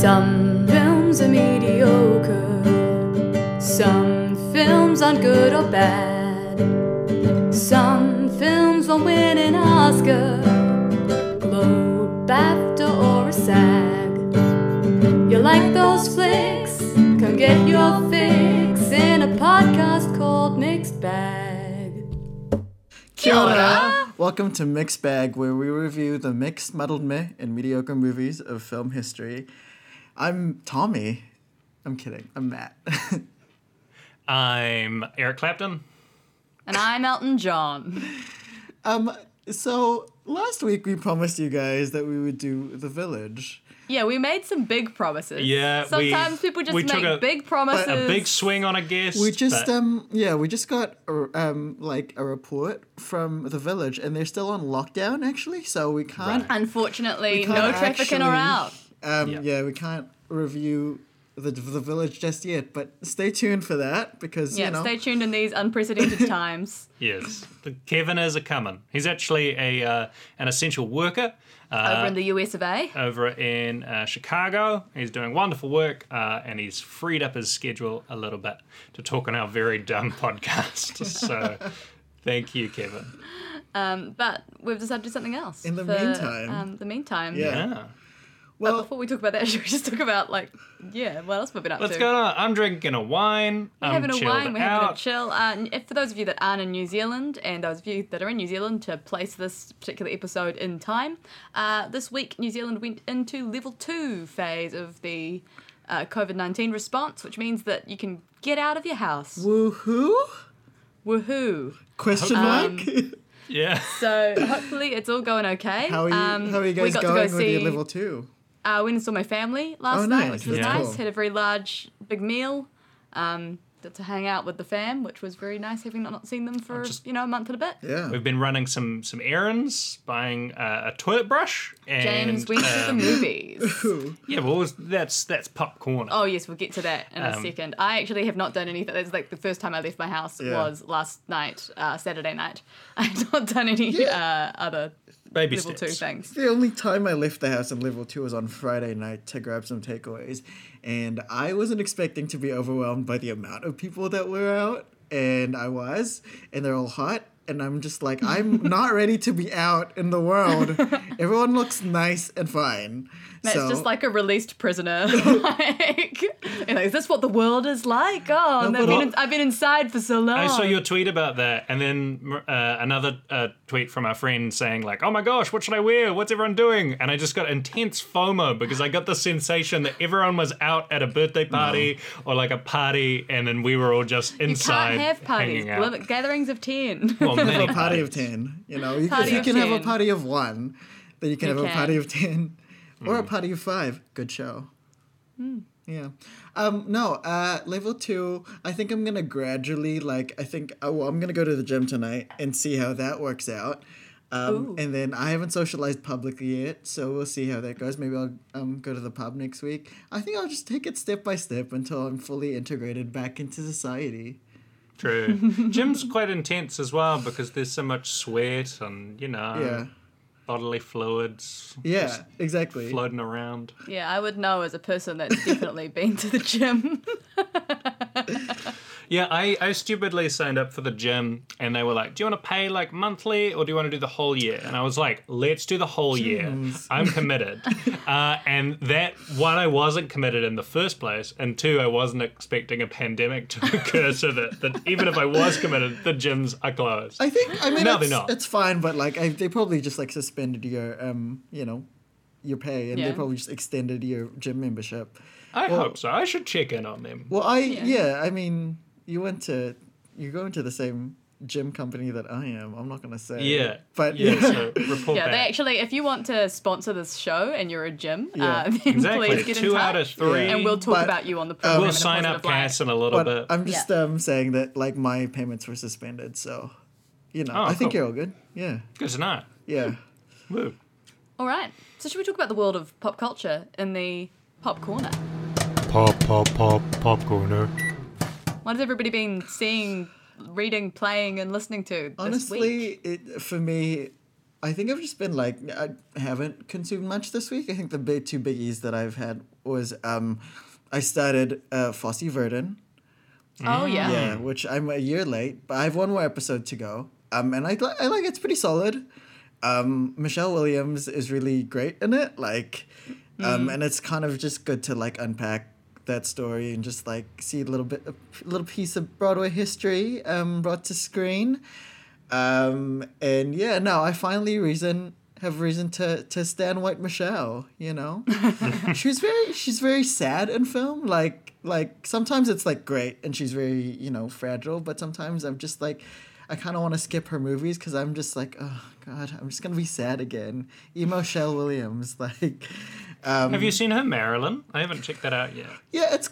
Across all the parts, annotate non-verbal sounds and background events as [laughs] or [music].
Some films are mediocre. Some films aren't good or bad. Some films won't win an Oscar, Globe, BAFTA, or a SAG. You like those flicks? Come get your fix in a podcast called Mixed Bag. Kia ora. Welcome to Mixed Bag, where we review the mixed, muddled meh, and mediocre movies of film history. I'm Tommy. I'm kidding. I'm Matt. [laughs] I'm Eric Clapton. And I'm Elton John. um, so last week we promised you guys that we would do The Village. Yeah, we made some big promises. Yeah, we- Sometimes people just we make a- big promises. A big swing on a guest. We just but um yeah we just got a, um like a report from the village and they're still on lockdown actually so we can't Unfortunately, We can't no traffic in or out. Um Yeah. yeah. we can't review the the village just yet but stay tuned for that because Yeah, you know stay tuned in these unprecedented [laughs] times. yes, the Kevin is a coming. He's actually a uh, an essential worker. Uh, Over in the US of A. over in uh, Chicago. He's doing wonderful work, uh, and he's freed up his schedule a little bit to talk on our very dumb [laughs] podcast. so, thank you, Kevin. Um, but we've decided to do something else. In the for, meantime. Um, the meantime. Yeah. Yeah. But well before we talk about that, [laughs] should we just talk about, like, yeah, what else we've been up What's to? going on? I'm drinking a wine. We're I'm having a chilled wine, we're having a out. chill. Uh, and if- for those of you that aren't in New Zealand, and those of you that are in New Zealand to place this particular episode in time, uh, this week New Zealand went into level two phase of the uh, COVID 19 response, which means that you can get out of your house. woohoo Woohoo! question Um, mark Yeah. [laughs] So hopefully it's all going okay. how are you Um, how are you we guys got to going go with see, your level two Uh, went and saw my family last Oh, night, nice. which was That's nice. cool. Had a very large, big meal. Um, got to hang out with the fam, which was very nice, having not, not seen them for just- you know a month and a bit. yeah We've been running some some errands, buying uh, a toilet brush, and James went to the um, movies. [laughs] Yeah, well, that's that's popcorn. Oh yes, we'll get to that in a Um, second. I actually have not done anything. That's like the first time I left my house Yeah. was last night, uh, Saturday night. [laughs] I have not done any Yeah. uh, other Baby level two steps. things. The only time I left the house in level two was on Friday night to grab some takeaways, and I wasn't expecting to be overwhelmed by the amount of people that were out, and I was, and they're all hot, and I'm just like, I'm not ready to be out in the world. [laughs] Everyone looks nice and fine. That's so, just like a released prisoner. [laughs] like, you know, is this what the world is like? Oh, No, I've, been in, I've been inside for so long. I saw your tweet about that, and then uh, another uh, tweet from our friend saying like, "Oh my gosh, what should I wear? What's everyone doing?" And I just got intense FOMO because I got the sensation that everyone was out at a birthday party or like a party, and then we were all just inside. You inside can't have parties. out. Limit gatherings of ten. Well, have many a party of ten. You know, you can, you of can have a 10. party of one, then you can You have a party of ten, or Mm. a party of five. Good show. Hmm. Yeah. Um. No. Uh. Level two. I think I'm gonna gradually like. I think. Oh, well, I'm gonna go to the gym tonight and see how that works out. Um, and then I haven't socialized publicly yet, so we'll see how that goes. Maybe I'll um, go to the pub next week. I think I'll just take it step by step until I'm fully integrated back into society. True. [laughs] Gym's quite intense as well because there's so much sweat and you know Yeah. bodily fluids. Yeah. just Exactly. floating around. yeah, I would know as a person that's definitely been to the gym. [laughs] Yeah, I, I stupidly signed up for the gym and they were like, Do you want to pay like monthly or do you want to do the whole year? And I was like, Let's do the whole year. I'm committed. [laughs] uh, and that, one, I wasn't committed in the first place. And two, I wasn't expecting a pandemic to [laughs] occur so that, that even if I was committed, the gyms are closed. I think I mean No, it's, they're not. it's fine, but like I, they probably just like suspended your um you know your pay and they probably just extended your gym membership. I well- hope so. I should check in on them. Well, I Yeah. yeah, I mean you went to you're going to the same gym company that I am. I'm not gonna say. Yeah. but yeah, yeah, so [laughs] report yeah, back. they actually, if you want to sponsor this show and you're a gym, Yeah. uh, then exactly. please get Two in out of touch. three. And we'll talk But, about you on the program. we'll sign up positive. Cass in a little but bit. I'm just Yeah. um saying that like my payments were suspended, so you know Oh, I think you're all good. Yeah, Good to know. yeah. Woo. All right. So should we talk about the world of pop culture in the pop corner? Pop, pop, pop, popcorner. What has everybody been seeing, reading, playing, and listening to this week? Honestly, it for me, I think I've just been like I haven't consumed much this week. I think the big two biggies that I've had was um, I started uh, Fosse Verdon. Oh yeah. Yeah, which I'm a year late, but I have one more episode to go. Um, and I, I like it's pretty solid. Um, Michelle Williams is really great in it. Like, um, and it's kind of just good to like unpack that story and just like see a little bit, a little piece of Broadway history um, brought to screen. Um, and yeah, no, I finally reason have reason to to stand White Michelle. You know, [laughs] she's very she's very sad in film. Like like sometimes it's like great and she's very you know fragile, but sometimes I'm just like. I kind of want to skip her movies because I'm just like, oh god, I'm just gonna be sad again. Emo Shell Williams, [laughs] like, um, Have you seen her Marilyn? I haven't checked that out yet. yeah, it's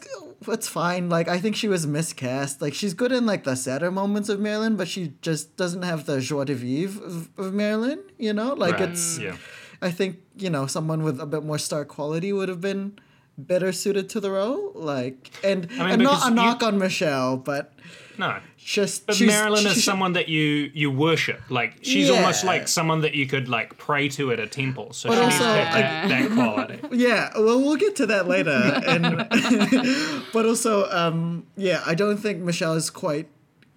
it's fine. Like I think she was miscast. Like she's good in like the sadder moments of Marilyn, but she just doesn't have the joie de vivre of, of Marilyn. You know, like Right, it's. yeah. I think you know someone with a bit more star quality would have been better suited to the role. Like and I mean, and not a you- knock on Michelle, but No. just But she's- Marilyn is someone that you you worship. Like she's Yeah. almost like someone that you could like pray to at a temple. So But she needs also, to have that, that quality. [laughs] Yeah, well, we'll get to that later. [laughs] And [laughs] but also, um, yeah, I don't think Michelle is quite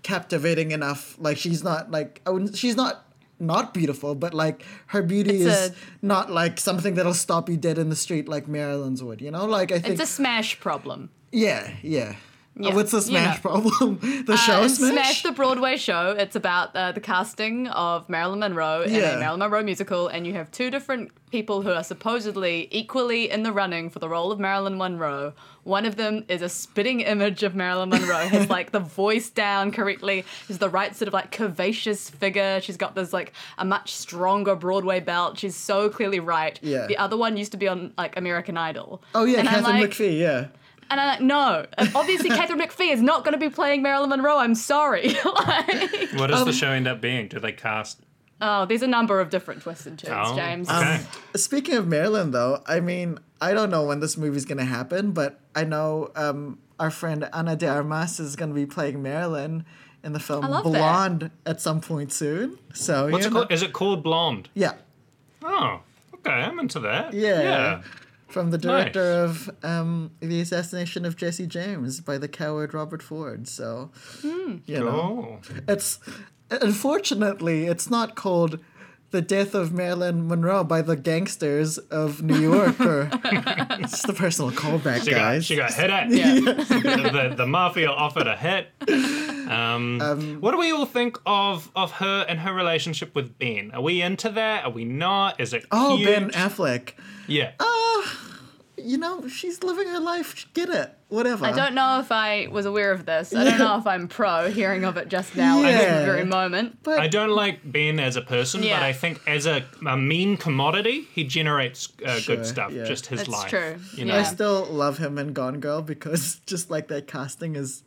captivating enough. Like she's not like I wouldn't. She's not not beautiful, but like her beauty It's is a- not like something that'll stop you dead in the street like Marilyn's would. You know, like I think. It's a smash problem. yeah, yeah. Uh, Yeah, What's the you smash know. problem? [laughs] The show Uh, smash. the Broadway show. It's about uh, the casting of Marilyn Monroe in a Marilyn Monroe musical, and you have two different people who are supposedly equally in the running for the role of Marilyn Monroe. One of them is a spitting image of Marilyn Monroe, has [laughs] like the voice down correctly, has the right sort of like curvaceous figure. She's got this like a much stronger Broadway belt. She's so clearly right. Yeah. The other one used to be on like American Idol. oh yeah, And Katharine like- McPhee. Yeah. And I'm like, no. Obviously, [laughs] Katharine McPhee is not going to be playing Marilyn Monroe. I'm sorry. [laughs] like, What Um, does the show end up being? Do they cast? oh, there's a number of different twists and turns, Oh, James. okay. Speaking of Marilyn, though, I mean, I don't know when this movie's gonna happen, but I know um, our friend Ana de Armas is gonna be playing Marilyn in the film I love that. Blonde at some point soon. So What's it know- called? Is it called Blonde? Yeah, Oh, okay. I'm into that. yeah, Yeah. From the director of um, the assassination of Jesse James by the coward Robert Ford. So Hmm. you know, Oh. it's unfortunately it's not called. The death of Marilyn Monroe by the gangsters of New York, or [laughs] it's the personal callback, She guys. got, she got hit at. [laughs] yeah. the, the mafia offered a hit. Um, what do we all think of of her and her relationship with Ben? Are we into that? Are we not? Is it Oh, cute? Ben Affleck. Yeah. You know, she's living her life. Get it. Whatever. I don't know if I was aware of this. I don't know if I'm pro hearing of it just now at Yeah. this very moment. But I don't like Ben as a person, yeah. but I think as a, a mean commodity, he generates uh, Sure, good stuff. yeah. Just his That's life. true, You know? I still love him in Gone Girl because [laughs] just like that casting is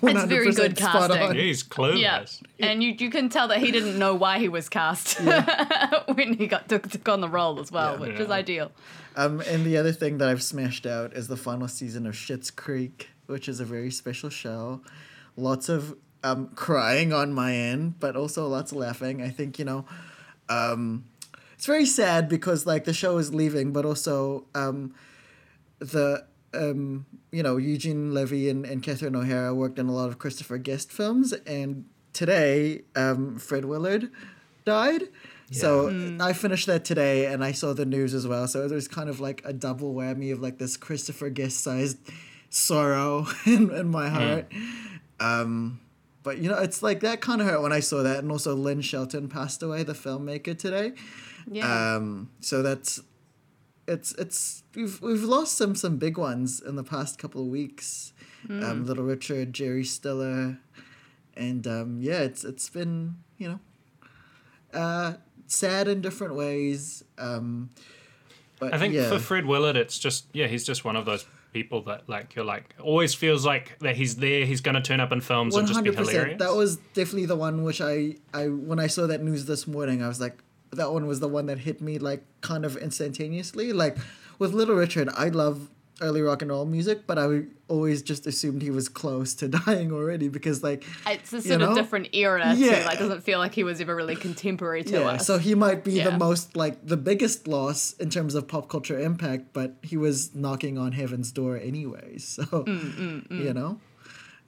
100% very good casting. Yeah, he's clueless. Yeah. And you, you can tell that he didn't know why he was cast [laughs] when he got took, took on the role as well, which is ideal. Um, and the other thing that I've smashed out is the final season of Schitt's Creek, which is a very special show. Lots of um, crying on my end, but also lots of laughing. I think you know, um, it's very sad because like the show is leaving, but also um, the um, you know Eugene Levy and, and Catherine O'Hara worked on a lot of Christopher Guest films, and today um, Fred Willard died. Yeah. So I finished that today, and I saw the news as well. So there's kind of like a double whammy of like this Christopher Guest sized sorrow [laughs] in, in my heart. Um, but you know, it's like that kind of hurt when I saw that, and also Lynn Shelton passed away, the filmmaker today. Yeah. Um, so that's it's it's we've we've lost some some big ones in the past couple of weeks. Um, Little Richard, Jerry Stiller, and um, yeah, it's it's been you know uh, sad in different ways. Um, but I think yeah. for Fred Willard, it's just yeah, he's just one of those people that like you're like always feels like that he's there, he's gonna turn up in films and just be hilarious. That was definitely the one which I, I when I saw that news this morning, I was like, that one was the one that hit me like kind of instantaneously. Like with Little Richard, I love early rock and roll music, but I always just assumed he was close to [laughs] dying already because like It's a You sort know? of different era Yeah. too. Like doesn't feel like he was ever really contemporary to yeah, us. so he might be Yeah. the most like the biggest loss in terms of pop culture impact, but he was knocking on heaven's door anyway. [laughs] So Mm, you know.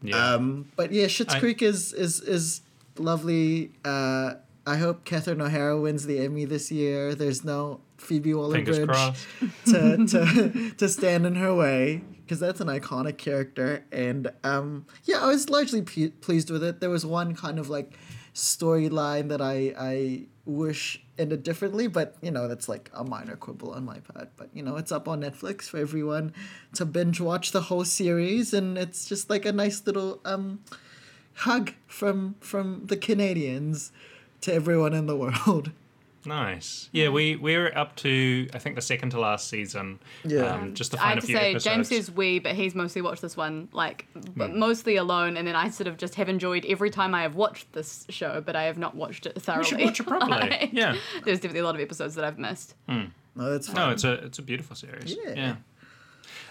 Yeah. Um, but yeah, Schitt's I- Creek is is is lovely. Uh, I hope Catherine O'Hara wins the Emmy this year. There's no Phoebe Waller-Bridge [laughs] to to to stand in her way because that's an iconic character. And um, yeah, I was largely pe- pleased with it. There was one kind of like storyline that I I wish ended differently, but you know that's like a minor quibble on my part. But you know it's up on Netflix for everyone to binge watch the whole series, and it's just like a nice little um hug from from the Canadians to everyone in the world. [laughs] Nice. Yeah, we we're up to I think the second to last season. Yeah. Um, just to I find have a to few say, episodes. James says we, but he's mostly watched this one like, but Hmm. mostly alone. And then I sort of just have enjoyed every time I have watched this show, but I have not watched it thoroughly. we should watch it properly. [laughs] Like, yeah. There's definitely a lot of episodes that I've missed. No, that's fine. No, it's a it's a beautiful series. Yeah. yeah.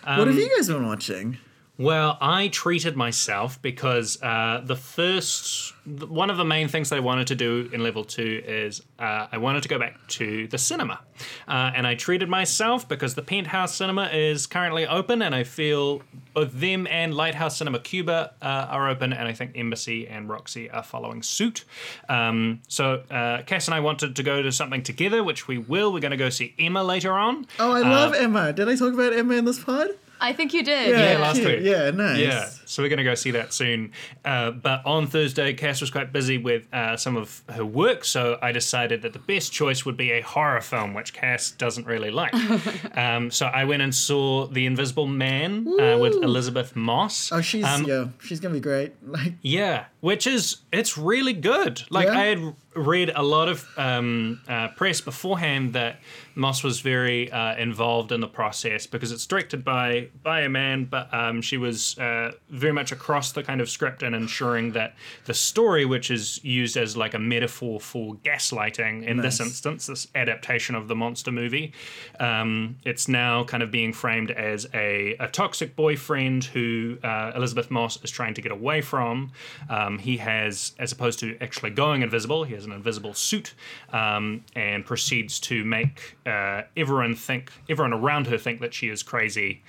what Um, have you guys been watching? Well, I treated myself because uh, the first, one of the main things that I wanted to do in level two is uh, I wanted to go back to the cinema. Uh, and I treated myself because the Penthouse Cinema is currently open, and I feel both them and Lighthouse Cinema Cuba uh, are open, and I think Embassy and Roxy are following suit. Um, so uh, Cass and I wanted to go to something together, which we will. We're going to go see Emma later on. Oh, I love Emma. Did I talk about Emma in this pod? I think you did. Yeah, last cute. week. Yeah, nice. Yeah, so we're going to go see that soon. Uh, but on Thursday, Cass was quite busy with uh, some of her work, so I decided that the best choice would be a horror film, which Cass doesn't really like. [laughs] um, so I went and saw The Invisible Man uh, with Elisabeth Moss. Oh, she's Um, yeah, she's gonna be great. [laughs] Like, yeah, which is it's really good. Like Yeah? I had read a lot of um, uh, press beforehand that Moss was very uh, involved in the process because it's directed by by a man, but um, she was uh, very much across the kind of script and ensuring that the story, which is used as like a metaphor for gaslighting in this instance, this adaptation of the monster movie, um, it's now kind of being framed as a, a toxic boyfriend who uh, Elisabeth Moss is trying to get away from. Um, he has, as opposed to actually going invisible, he has an invisible suit um, and proceeds to make uh, everyone think, everyone around her think that she is crazy.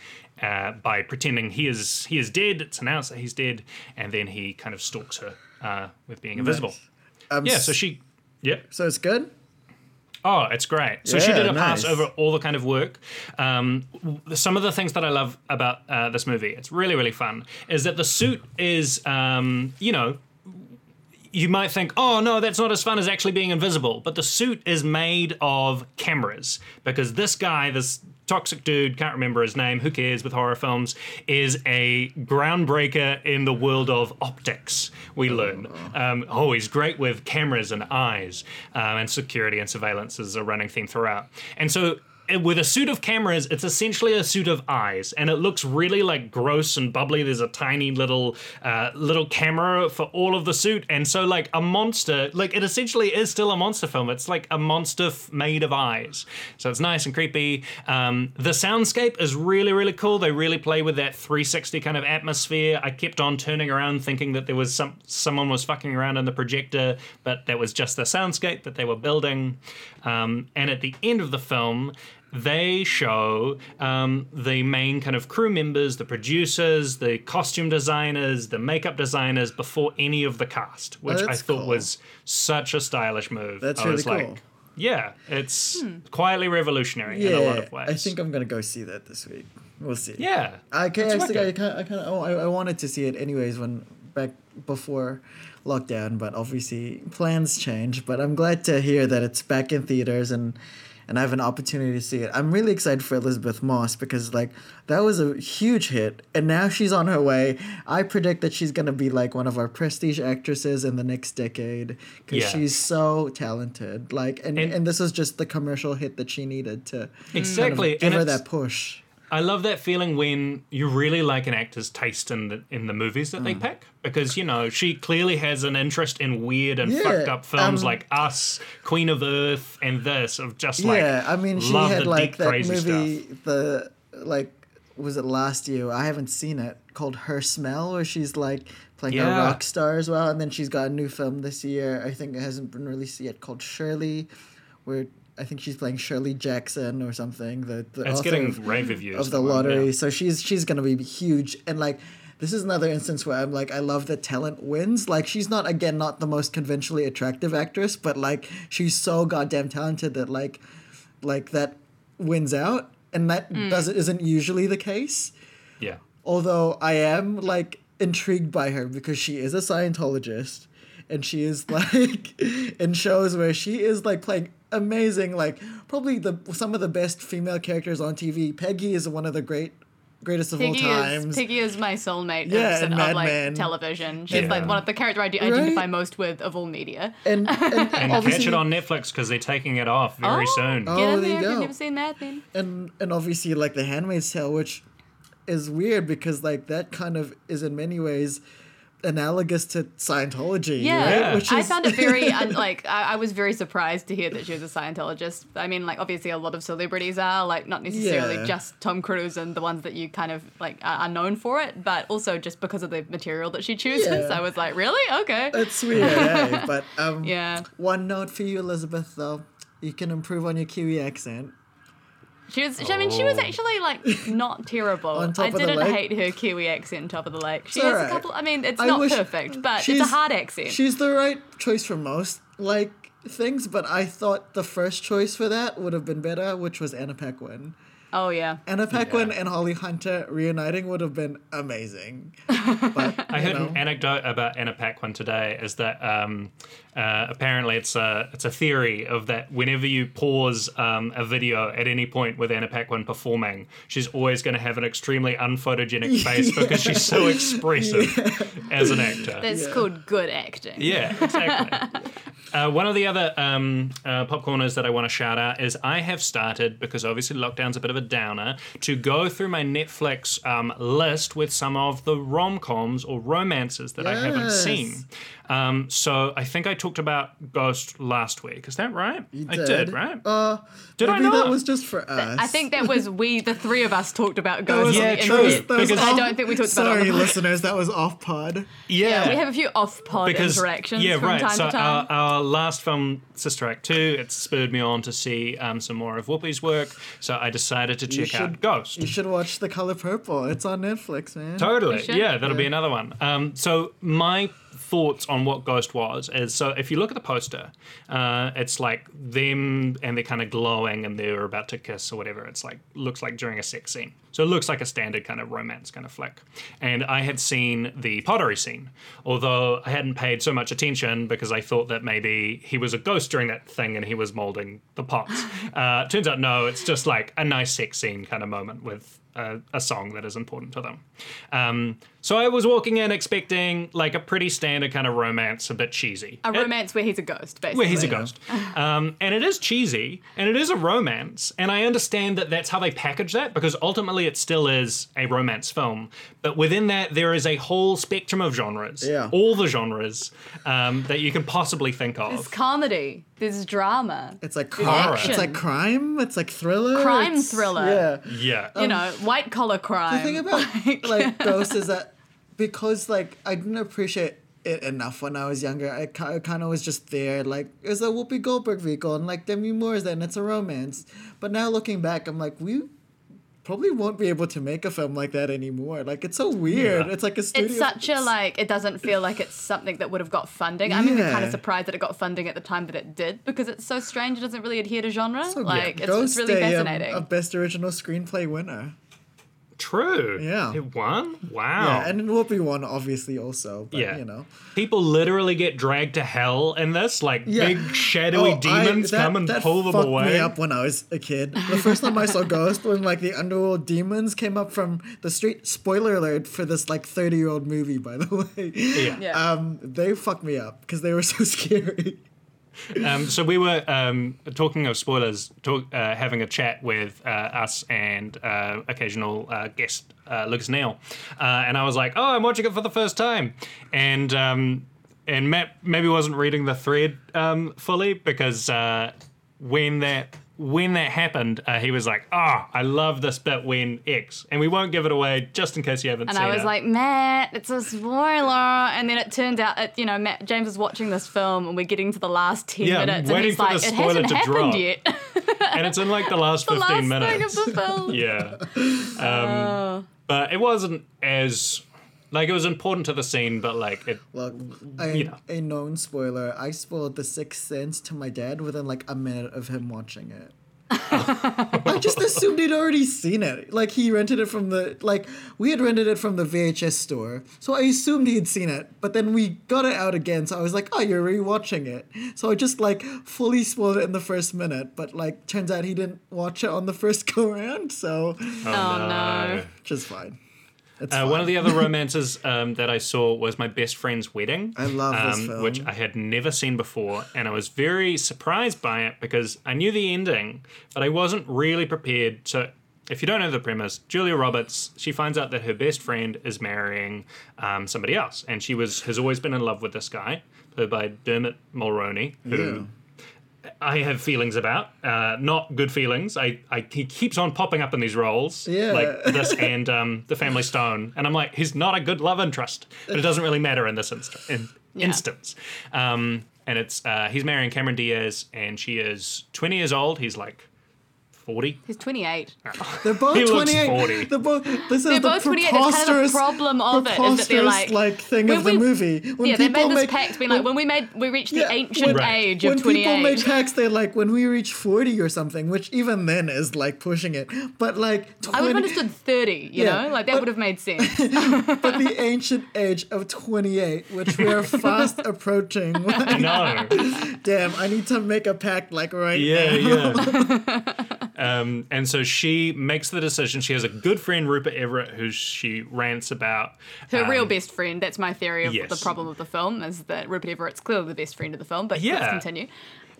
Uh, by pretending he is he is dead, it's announced that he's dead, and then he kind of stalks her uh, with being invisible. um, Yeah, so she, yeah, so it's good. Oh, it's great. So she did a pass over all the kind of work. Um, some of the things that I love about uh, this movie, it's really, really fun, is that the suit is, um, you know, you might think, oh no, that's not as fun as actually being invisible. But the suit is made of cameras because this guy, this toxic dude, can't remember his name, who cares with horror films, is a groundbreaker in the world of optics, we learn. Um, oh, he's great with cameras and eyes, um, and security and surveillance is a running theme throughout. And so with a suit of cameras, it's essentially a suit of eyes, and it looks really like gross and bubbly. There's a tiny little uh, little camera for all of the suit, and so like a monster, like it essentially is still a monster film. It's like a monster f- made of eyes, so it's nice and creepy. Um, the soundscape is really really cool. They really play with that 360 kind of atmosphere. I kept on turning around thinking that there was some someone was fucking around in the projector, but that was just the soundscape that they were building. Um, and at the end of the film they show um, the main kind of crew members, the producers, the costume designers, the makeup designers before any of the cast, which I Oh, that's thought cool. was such a stylish move. That's I really was cool. like, yeah, it's quietly revolutionary Yeah, in a lot of ways. I think I'm gonna go see that this week. We'll see. yeah, I can It's actually, I wicked. kind, I kind of, oh, I, I wanted to see it anyways when back before lockdown, but obviously plans change. But I'm glad to hear that it's back in theaters and and I have an opportunity to see it. I'm really excited for Elisabeth Moss because like that was a huge hit, and now she's on her way. I predict that she's gonna be like one of our prestige actresses in the next decade because Yeah. she's so talented. Like, and, and And- this was just the commercial hit that she needed to exactly. give and her that push. I love that feeling when you really like an actor's taste in the in the movies that Mm. they pick because you know she clearly has an interest in weird and Yeah, fucked up films um, like Us, Queen of Earth, and this of just like yeah, I mean, she had like deep, that movie, stuff. the like was it last year? I haven't seen it called Her Smell, where she's like playing Yeah. a rock star as well. And then she's got a new film this year. I think it hasn't been released yet called Shirley, where I think she's playing Shirley Jackson or something. The, the It's getting of, rave reviews. of the one, lottery. yeah. So she's she's gonna be huge. And like this is another instance where I'm like, I love that talent wins. Like she's not again not the most conventionally attractive actress, but like she's so goddamn talented that like like that wins out. And that mm. doesn't isn't usually the case. Yeah. Although I am like intrigued by her because she is a Scientologist and she is [laughs] like in shows where she is like playing amazing like probably the some of the best female characters on TV. Peggy is one of the great greatest of Peggy all is times. Peggy is my soulmate Yeah, of, and of, Mad like Men. television. She's Yeah. like one of the character I do Right? identify most with of all media. and, and, [laughs] And catch it on Netflix because they're taking it off very Oh. soon. Oh, Get in there you there if go. you've never seen Mad Men. and and obviously like the Handmaid's Tale, which is weird because like that kind of is in many ways analogous to Scientology. Yeah, right? Which I is- found it very [laughs] un- like I, I was very surprised to hear that she was a Scientologist. I mean, like obviously a lot of celebrities are like not necessarily Yeah. just Tom Cruise and the ones that you kind of like are, are known for it, but also just because of the material that she chooses. Yeah. I was like, really? Okay. It's weird, eh? [laughs] But um, Yeah. One note for you, Elisabeth, though. You can improve on your Kiwi accent. She was. I mean, she was Oh. actually like not terrible. [laughs] On top I of the didn't lake? hate her Kiwi accent, top of the lake. She It's has alright. a couple. I mean, it's I not wish- perfect, but it's a she's- hard accent. She's the right choice for most like things, but I thought the first choice for that would have been better, which was Anna Paquin. oh yeah. Anna Paquin Yeah. and Holly Hunter reuniting would have been amazing. [laughs] But I heard know, an anecdote about Anna Paquin today. Is that um, uh, apparently it's a it's a theory of that whenever you pause um, a video at any point with Anna Paquin performing, she's always going to have an extremely unphotogenic [laughs] face because she's so expressive [laughs] as an actor. That's called good acting. Yeah, exactly. [laughs] uh, one of the other um, uh, popcorners that I want to shout out is I have started, because obviously lockdown's a bit of a downer, to go through my Netflix um, list with some of the rom coms or romances that I haven't seen. Um, so I think I talked about Ghost last week. Is that right? you I did, right? Uh, did I maybe not? that was just for us. I think that was we, the three of us, talked about That was- Ghost. Yeah, on the true. internet. that was because- I don't think we talked about it on Sorry, listeners, that was off pod. yeah. Yeah, we have a few off-pod because interactions yeah, from right. time so to time. Our, our last film, Sister Act Two, it spurred me on to see um, some more of Whoopi's work. So I decided to check out Ghost. You should watch The Color Purple. It's on Netflix, man. Totally. Yeah, that'll be another one. Um, so my thoughts on what Ghost was is so if you look at the poster, uh, it's like them and they're kind of glowing and they're about to kiss or whatever. It's like looks like during a sex scene. So it looks like a standard kind of romance kind of flick. And I had seen the pottery scene, although I hadn't paid so much attention because I thought that maybe he was a ghost during that thing and he was molding the pots. [laughs] Uh, turns out no, it's just like a nice sex scene kind of moment with a, a song that is important to them. Um, so I was walking in expecting like a pretty standard kind of romance, a bit cheesy. a It- romance where he's a ghost, basically. where he's a ghost. [laughs] Um, and it is cheesy, and it is a romance, and I understand that that's how they package that because ultimately it still is a romance film. But within that, there is a whole spectrum of genres, Yeah. all the genres um, that you can possibly think of. There's comedy. There's drama. It's like There's crime. It's like crime. It's like thriller. Crime it's- thriller. Yeah. Yeah. You know, white collar crime. The thing about like [laughs] Ghost is that because like I didn't appreciate it enough when I was younger. I, kind of was just there, like it's a Whoopi Goldberg vehicle, and like Demi Moore's there, and it's a romance. But now looking back, I'm like, we probably won't be able to make a film like that anymore. Like it's so weird. Yeah. It's like a studio. it's such a like it doesn't feel like it's something that would have got funding. I'm even kind of surprised that it got funding at the time that it did because it's so strange. It doesn't really adhere to genre. So, like it's, Ghost it's really a, um, fascinating. a best original screenplay winner. True. Yeah. It won? Wow. Yeah, and Whoopi won obviously also. But, Yeah. you know. People literally get dragged to hell in this, like Yeah. big shadowy Oh, I- demons that- come and that pull them fucked away. me up when I was a kid. The first time I saw [laughs] Ghost, when like the underworld demons came up from the street. Spoiler alert for this like thirty year old movie, by the [laughs] way. Yeah. yeah. Um, they fucked me up because they were so [laughs] scary. Um, so we were um, talking of spoilers, talk, uh, having a chat with uh, us and uh, occasional uh, guest uh, Lucas Neal, uh, and I was like, "Oh, I'm watching it for the first time," and um, and Matt maybe wasn't reading the thread um, fully because when that when that happened, uh, he was like, "Oh, I love this bit when X," and we won't give it away just in case you haven't And seen it. And I was like, Matt, it's a spoiler. And then it turned out, it, you know, Matt James is watching this film, and we're getting to the last ten Yeah, minutes, and waiting he's for like, the it spoiler hasn't to happened drop." yet. [laughs] and it's in like the last [laughs] the fifteen last minutes. thing of the film. [laughs] yeah, um, but it wasn't as like it was important to the scene, but like it. Look, a, You know. a known spoiler. I spoiled The Sixth Sense to my dad within like a minute of him watching it. [laughs] I just assumed he'd already seen it. Like he rented it from the like we had rented it from the VHS store, so I assumed he'd seen it. But then we got it out again, so I was like, "Oh, you're rewatching it." So I just like fully spoiled it in the first minute. But like, turns out he didn't watch it on the first [laughs] go round, so Oh, oh no. which is fine. Uh, one of the other [laughs] romances um, that I saw was my best friend's wedding. I love this um, film. which I had never seen before, and I was very surprised by it because I knew the ending, but I wasn't really prepared. So, if you don't know the premise, Julia Roberts she finds out that her best friend is marrying um, somebody else, and she was has always been in love with this guy, played by Dermot Mulroney, who. I have feelings about, uh, not good feelings. I, I he keeps on popping up in these roles, Yeah. like this [laughs] and um, the Family Stone, and I'm like, he's not a good love interest, but it doesn't really matter in this inst- in, instance. Um, and it's uh, he's marrying Cameron Diaz, and she is 20 years old. He's like 40. He's 28. They're [laughs] both He looks 28. 40. They're both. This is They're the both 28. That's kind of the preposterous, problem of it, is that they're preposterous, like- like thing when of the movie. When yeah, they people made this make, pact being like, when we made, we reached the Yeah, ancient when- Right. age when of people 28. make pacts, they're like when we reach forty or something, which even then is like pushing it. But like 20, I would have understood 30, you Yeah, know? Like, that would have made sense. [laughs] but the ancient age of twenty-eight, which we are [laughs] fast approaching. No. Damn, I need to make a pact like right Yeah, now. yeah. Um, and so she makes the decision. She has a good friend, Rupert Everett, who she rants about. Her real Um, best friend. That's my theory of yes. the problem of the film, is that Rupert Everett's clearly the best friend of the film, but Yeah. let's continue.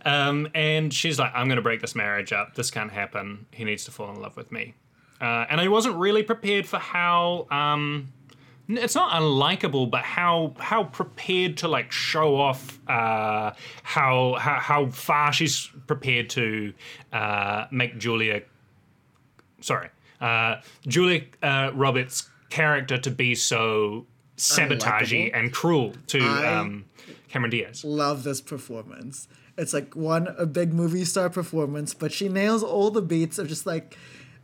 Um, and she's like, I'm going to break this marriage up. This can't happen. He needs to fall in love with me. Uh, and I wasn't really prepared for how. Um, it's not unlikable, but how how prepared to like show off uh, how, how how far she's prepared to uh, make Julia. Sorry, uh, Julia uh, Roberts' character to be so sabotagey and cruel to um, Cameron Diaz. Love this performance. It's like one a big movie star performance, but she nails all the beats of just like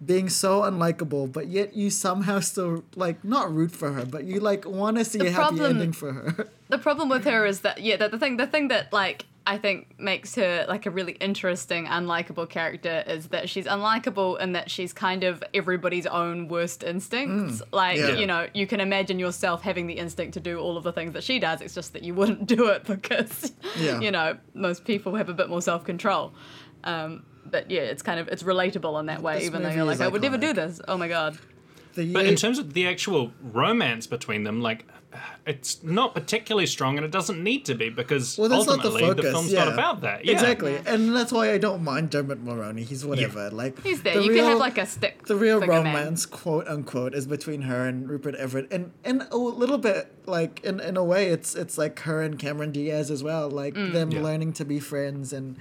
being so unlikable, but yet you somehow still like not root for her, but you like want to see a happy problem- ending for her. [laughs] The problem with her is that, yeah, the, the thing, the thing that, like, I think makes her like a really interesting, unlikable character is that she's unlikable and that she's kind of everybody's own worst instincts. Like, Yeah. you know, you can imagine yourself having the instinct to do all of the things that she does. It's just that you wouldn't [laughs] do it because, Yeah. you know, most people have a bit more self control. Um, but yeah, it's kind of it's relatable in that way, This even though you're like, is I would never do this. Oh my god. The But in terms of the actual romance between them, like it's not particularly strong, and it doesn't need to be because well, that's not the ultimately focus. film's yeah. not about that. Yeah. Exactly, and that's why I don't mind Dermot Mulroney. He's whatever. Like He's there. the you real- could have like a stick. the real figure man. romance, quote unquote, is between her and Rupert Everett, and and a little bit like in in a way, it's it's like her and Cameron Diaz as well, like Mm. them Yeah. learning to be friends and.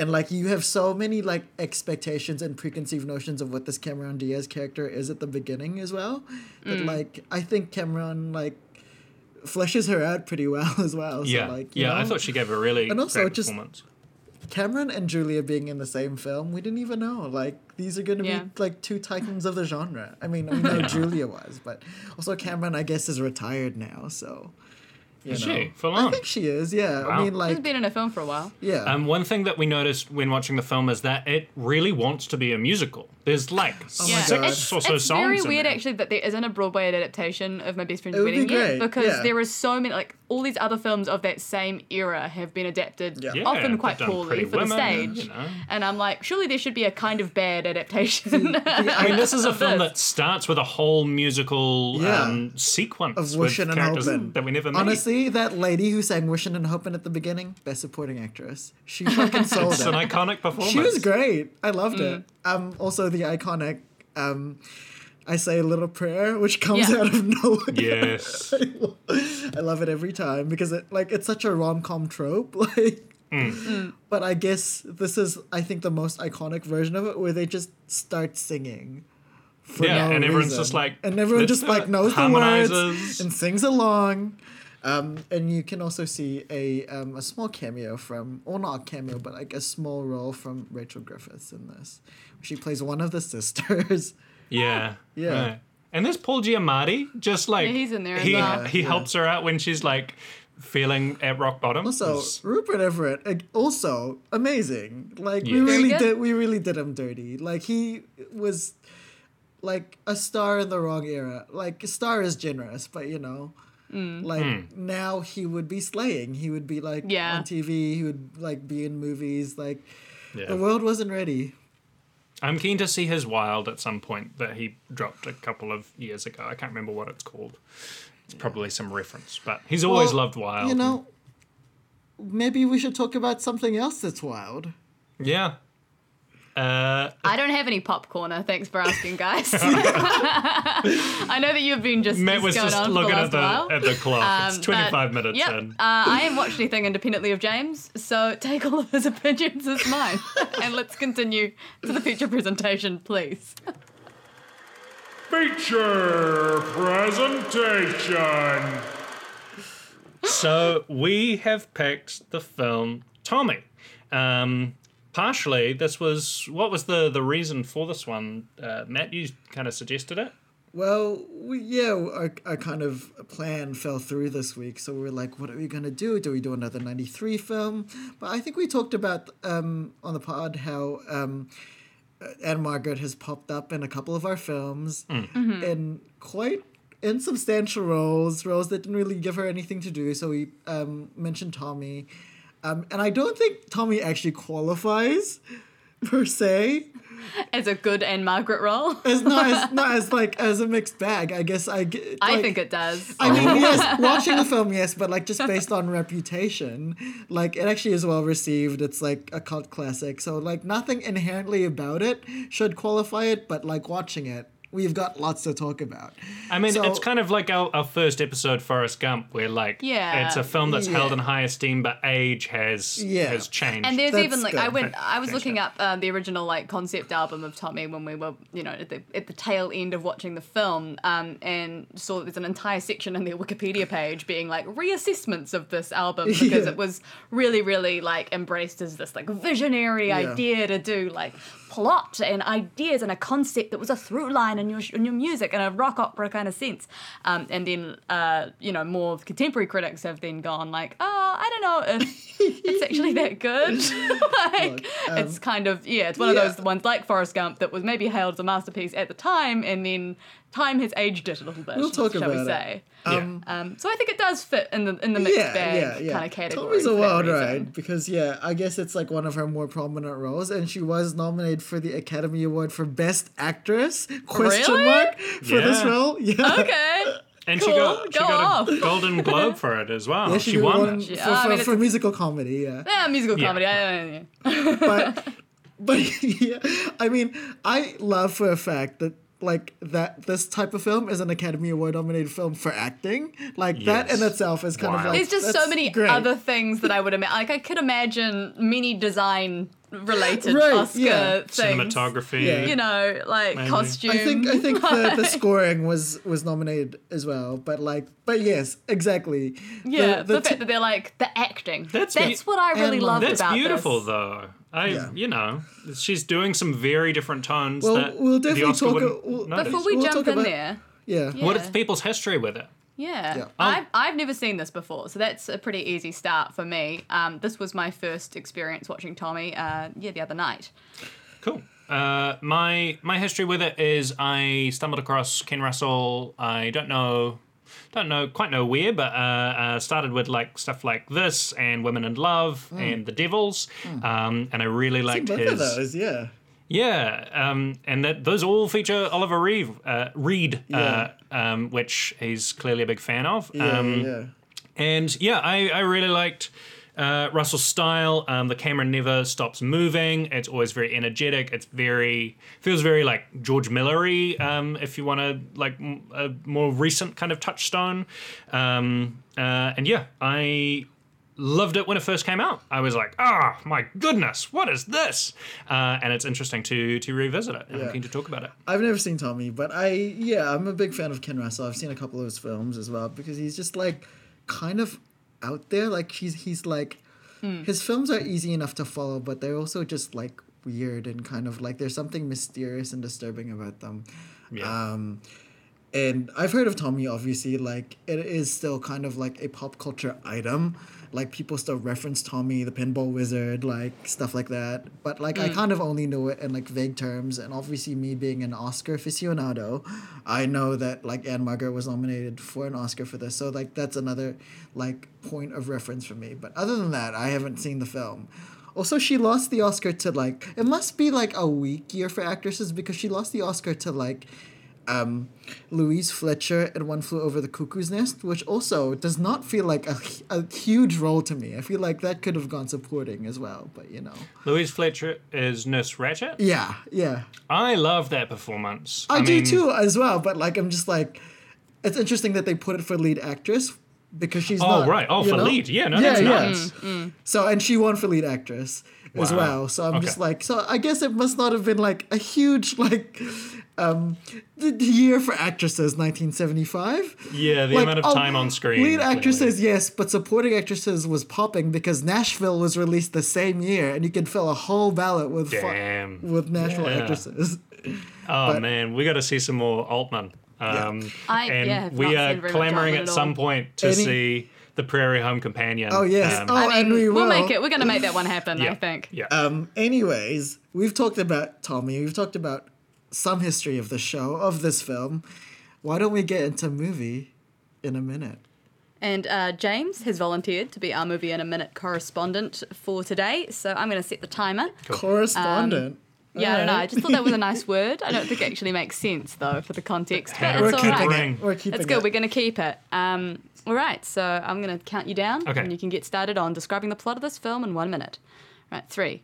And like you have so many like expectations and preconceived notions of what this Cameron Diaz character is at the beginning as well. That Mm. like I think Cameron like fleshes her out pretty well [laughs] as well. Yeah, So, like, you yeah. I thought she gave a really And also great just- performance. Cameron and Julia being in the same film, we didn't even know. Like these are gonna Yeah. be like two titans of the genre. I mean, we [laughs] know Julia was, but also Cameron, I guess, is retired now. So, Is know, she? Full I think she is. Yeah, I Wow. mean, She's like, been in a film for a while. yeah, Um, one thing that we noticed when watching the film is that it really wants to be a musical. There's like Oh Yeah, God. six or so it's songs. very weird there. actually that there isn't a Broadway adaptation of My Best Friend's It would be Wedding yet because yeah. are so many like all these other films of that same era have been adapted Yeah. Yeah, often quite poorly for Women, the stage. you know. And I'm like, surely there should be a kind of bad adaptation. [laughs] I mean, this is a film that starts with a whole musical Yeah. um, sequence of with Wishing and characters Hoping. that we never meet. Honestly, that lady who sang Wishing and Hoping at the beginning, best supporting actress. She fucking [laughs] sold it's it. It's an iconic performance. She was great. I loved Mm. it. Um, also the iconic, um, I say a little prayer, which comes Yeah. out of [laughs] nowhere. Yes. [laughs] I love it every time because it like it's such a rom com trope. [laughs] Like But I guess this is, I think, the most iconic version of it, where they just start singing. For Yeah, no and everyone's just like, and everyone just like it." knows the words and sings along. Um, and you can also see a um, a small cameo from, or not a cameo, but like a small role from Rachel Griffiths in this. She plays one of the [laughs] sisters. Yeah. Yeah. right. And there's Paul Giamatti, just like Yeah, he's in there he well. he Yeah. helps her out when she's like feeling at rock bottom. Also, It's- Rupert Everett, also amazing. Like we Yes. Very really did, we really did him dirty. Like he was, like a star in the wrong era. Like star is generous, but you know, Mm. like Hmm. now he would be slaying. He would be like Yeah. on TV. He would like be in movies. Like yeah. the world wasn't ready. I'm keen to see his Wild at some point that he dropped a couple of years ago. I can't remember what it's called. It's probably some reference, but he's always Well, loved Wild. You know, maybe we should talk about something else that's wild. Yeah. Uh, I don't have any popcorner. Thanks for asking, guys. [laughs] [laughs] I know that you've been just, Matt just was going just on looking for at the the while. at the clock. it's Um, 25 but, minutes yep, in. Uh, I haven't watched anything independently of James, so take all of his [laughs] opinions as mine. and let's continue to the feature presentation, please. Feature presentation. So we have picked the film Tommy. Um, partially, this was what was the the reason for this one? Uh, Matt, you kind of suggested it. Well, we, yeah, our, our kind of plan fell through this week, so we were like, what are we gonna do? Do we do another '93 film? But I think we talked about um, on the pod how um, Ann-Margret has popped up in a couple of our films in quite insubstantial roles, roles that didn't really give her anything to do. So we um, mentioned Tommy, um, and I don't think Tommy actually qualifies [laughs] per se. As a good Ann-Margret role, As not as [laughs] not as like as a mixed bag. I guess I get. I think it does. I mean, yes, [laughs] watching the film, yes, but like just based on reputation, like it actually is well received. It's like a cult classic, so like nothing inherently about it should qualify it, but like watching it, we've got lots to talk about. I mean, So- it's kind of like our, our first episode, Forrest Gump, where like Yeah. it's a film that's Yeah. held in high esteem, but age has Yeah. has changed. And there's That's even like I went, I was looking up uh, the original like concept album of Tommy when we were, you know, at the at the tail end of watching the film, um, and saw that there's an entire section in their Wikipedia page being like reassessments of this album [laughs] because Yeah. it was really, really like embraced as this like visionary Yeah. idea to do like plot and ideas and a concept that was a through line in your in your music and a rock opera kind of sense. Um, and then uh, you know more contemporary critics have then gone like, oh, I don't know if it's actually that good. [laughs] [laughs] like Look, it's kind of yeah, it's one of those ones like Forrest Gump that was maybe hailed as a masterpiece at the time, and then time has aged it a little bit. We'll talk shall about we it. Um, Um, so I think it does fit in the in the mixed yeah, bag yeah, yeah. kind of category. Tommy's a wild ride because yeah, I guess it's like one of her more prominent roles, and she was nominated for the Academy Award for Best Actress question Really? mark for this Yeah. role. [laughs] Yeah. Okay. and she cool, got she got off. a Golden [laughs] Globe for it as well. Yeah, she, she, won. won it. for, for, I mean, for musical comedy. Yeah. Yeah, musical Yeah. comedy. I, I, but [laughs] but yeah, I mean, I love for a fact that like that this type of film is an Academy Award nominated film for acting. Like that in itself is kind of like There's just so many great. other things that I would imagine. Like I could imagine many design related [laughs] Right, Oscar yeah. things. Cinematography. Yeah. You know, like Maybe. costume. I think I think the, the [laughs] scoring was was nominated as well, but like but yes, exactly. Yeah, the, the, fact t- that they're like the acting. That's That's, be- what I really and, loved That's about beautiful this. though. I Yeah. you know she's doing some very different tones. Well, that we'll the definitely Oscar talk- wouldn't we'll- notice. Before we We'll jump talk in about- there, yeah. yeah. What is people's history with it? Yeah, Yeah. I've I've never seen this before, so that's a pretty easy start for me. Um, this was my first experience watching Tommy. Uh, yeah, the other night. Cool. Uh, my my history with it is I stumbled across Ken Russell. I don't know, don't know quite know where, but uh, uh, started with like stuff like this and Women in Love and The Devils, um, and I really liked his. those, yeah. Yeah, um, and that those all feature Oliver Reed, uh, Reed, Yeah. uh, um, which he's clearly a big fan of. Yeah, um, yeah. and yeah, I, I really liked uh, Russell's style. Um, the camera never stops moving. It's always very energetic. It's very feels very like George Millery. Um, if you want to like m- a more recent kind of touchstone. Um, uh, and yeah, I loved it when it first came out. I was like, "Ah, my goodness, what is this?" Uh, and it's interesting to to revisit it. And Yeah. I'm keen to talk about it. I've never seen Tommy, but I yeah, I'm a big fan of Ken Russell. I've seen a couple of his films as well because he's just like kind of out there. Like he's he's like his films are easy enough to follow, but they're also just like weird and kind of like there's something mysterious and disturbing about them. Yeah. Um, and I've heard of Tommy, obviously, like, it is still kind of like a pop culture item. Like, people still reference Tommy, the pinball wizard, like, stuff like that. But, like, I mm. kind of only know it in, like, vague terms. And obviously, me being an Oscar aficionado, I know that, like, Ann-Margret was nominated for an Oscar for this. So, like, that's another, like, point of reference for me. But other than that, I haven't seen the film. Also, she lost the Oscar to, like, it must be, like, a weak year for actresses because she lost the Oscar to, like, um, Louise Fletcher in One Flew Over the Cuckoo's Nest, which also does not feel like a, a huge role to me. I feel like that could have gone supporting as well, but you know. Louise Fletcher is Nurse Ratched. Yeah, yeah. I love that performance. I, do mean, too as well, but like I'm just like, it's interesting that they put it for lead actress because she's Oh not. right. Oh, you for know? lead. Yeah. No, Yeah, that's yeah. nice. So and she won for lead actress as well. So I'm Okay. just like, so I guess it must not have been like a huge like um the the year for actresses 1975. Yeah, the Like, amount of oh, time on screen. Lead clearly. actresses, yes, but supporting actresses was popping because Nashville was released the same year, and you could fill a whole ballot with fu- Damn. with Nashville Yeah. actresses. Oh But- man, we got to see some more Altman. Um, I- and yeah, we are seen very much clamoring at at some point to Any- see the Prairie Home Companion. Oh yes, Um, oh, I mean, and we will. will make it. We're going to make that one happen, yeah, I think. Yeah. Um. Anyways, we've talked about Tommy. We've talked about some history of the show of this film. Why don't we get into movie in a minute? And uh, James has volunteered to be our movie in a minute correspondent for today. So I'm going to set the timer. Correspondent. Yeah, I don't know. I just thought that was a nice [laughs] word. I don't think it actually makes sense though for the context, but We're it's all right. it. We're keeping It's good. it. We're going to keep it. Um, all right. So I'm going to count you down, Okay. and you can get started on describing the plot of this film in one minute. Right. Three,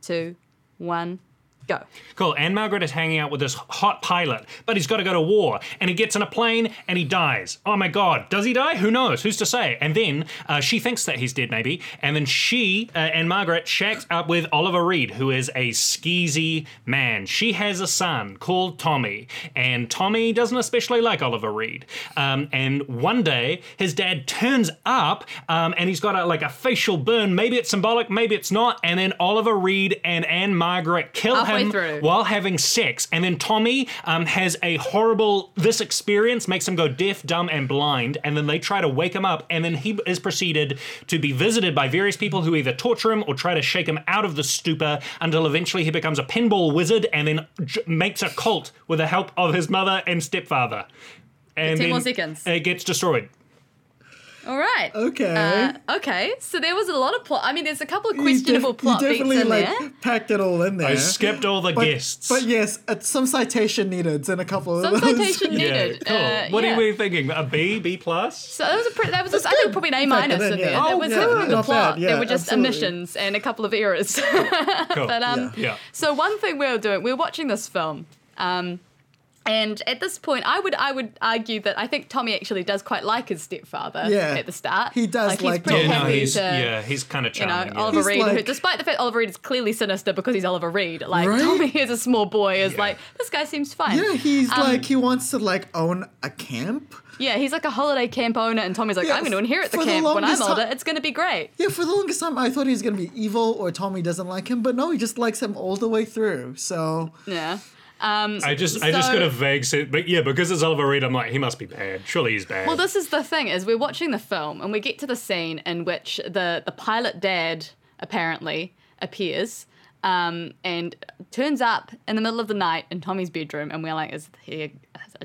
two, one, go. Cool. Ann-Margret is hanging out with this hot pilot, but he's got to go to war. And he gets in a plane and he dies. Oh my God. Does he die? Who knows? Who's to say? And then uh, she thinks that he's dead, maybe. And then she uh, Ann-Margret shacks up with Oliver Reed, who is a skeezy man. She has a son called Tommy. And Tommy doesn't especially like Oliver Reed. Um, and one day, his dad turns up um, and he's got a, like a facial burn. Maybe it's symbolic, maybe it's not. And then Oliver Reed and Ann-Margret kill Halfway him through. while having sex. And then Tommy um, has a horrible, this experience makes him go deaf, dumb, and blind. And then they try to wake him up. And then he is proceeded to be visited by various people who either torture him or try to shake him out of the stupor until eventually he becomes a pinball wizard and then j- makes a cult with the help of his mother and stepfather. And 10 then more seconds. It gets destroyed. All right. Okay. Uh, okay. So there was a lot of plot. I mean, there's a couple of questionable def- plot beats definitely in like there. packed it all in there. I skipped all the but, guests. But yes, uh, some citation needed in a couple Some of those. citation [laughs] yeah, needed. cool. Uh, what yeah. are we thinking? A B, B plus? So that was a pretty, that was a, I think probably an A minus then, in yeah. there. Oh, that was yeah. the, the plot. bad, yeah, there were just absolutely. omissions and a couple of errors. [laughs] Cool. but um, Yeah. yeah. so one thing we were doing, we were watching this film, um, and at this point, I would I would argue that I think Tommy actually does quite like his stepfather. Yeah. at the start, He does like, like he's pretty Yeah, Tommy. no, happy he's to. yeah, he's kind of charming. You know, charming. yeah. Oliver He's Reed, who, despite the fact Oliver Reed is clearly sinister because he's Oliver Reed, like Right? Tommy as a small boy is Yeah. like, this guy seems fine. Yeah, he's Um, like he wants to like own a camp. Yeah, he's like a holiday camp owner, and Tommy's like, Yeah, I'm going to inherit the for the camp when I'm older. ti- It's going to be great. Yeah, for the longest time I thought he was gonna be evil or Tommy doesn't like him, but no, he just likes him all the way through. So Yeah. Um, I just I just got a vague sense, but yeah, because it's Oliver Reed, I'm like, he must be bad. Surely he's bad. Well, this is the thing: is we're watching the film and we get to the scene in which the the pilot dad apparently appears. Um, and turns up in the middle of the night in Tommy's bedroom, and we're like, "Is he?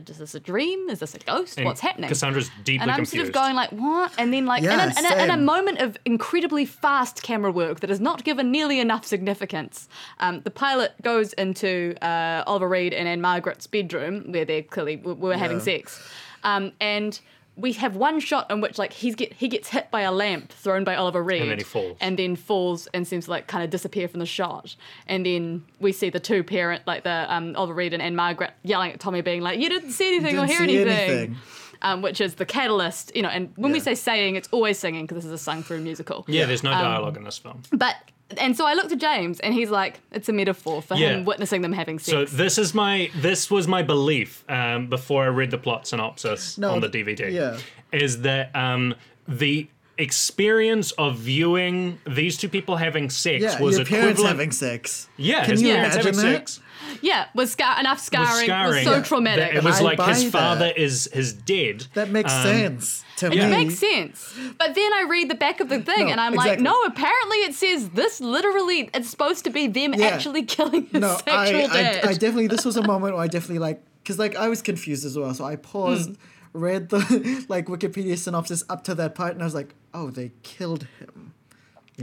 Is this a dream? Is this a ghost? And What's happening?" Cassandra's deeply and I'm confused. sort of going like, "What?" And then like, Yeah, in, a, in, a, in a moment of incredibly fast camera work that is not given nearly enough significance, um, the pilot goes into uh, Oliver Reed and Ann-Margret's bedroom where they're clearly we were having Yeah. sex, um, and we have one shot in which like he's get he gets hit by a lamp thrown by Oliver Reed, then he falls. and then falls and seems to like kind of disappear from the shot, and then we see the two parent like the um, Oliver Reed and Ann-Margret yelling at Tommy, being like, "You didn't see anything or Didn't hear anything." anything. um, which is the catalyst. You know, and when we say saying, it's always singing because this is a sung through musical. Yeah, there's Um, no dialogue in this film. But and so I looked at James, and he's like, it's a metaphor for Yeah. him witnessing them having sex." So this is my this was my belief um, before I read the plot synopsis No, on the DVD. yeah. is that um, the experience of viewing these two people having sex Yeah, was your parents equivalent. having sex. yeah, Can his you parents having imagine that? sex yeah, was scar- enough was scarring. scarring. Was so that traumatic. It was I like his that. father is is dead. That makes Um, sense to yeah. me. It makes sense. But then I read the back of the thing No, and I'm like, no, apparently it says this literally, it's supposed to be them Yeah. actually [laughs] killing his no, I, sexual I, dad. I definitely. This was a moment where I definitely like, because like I was confused as well, so I paused, Hmm. read the [laughs] like Wikipedia synopsis up to that part, and I was like, oh, they killed him.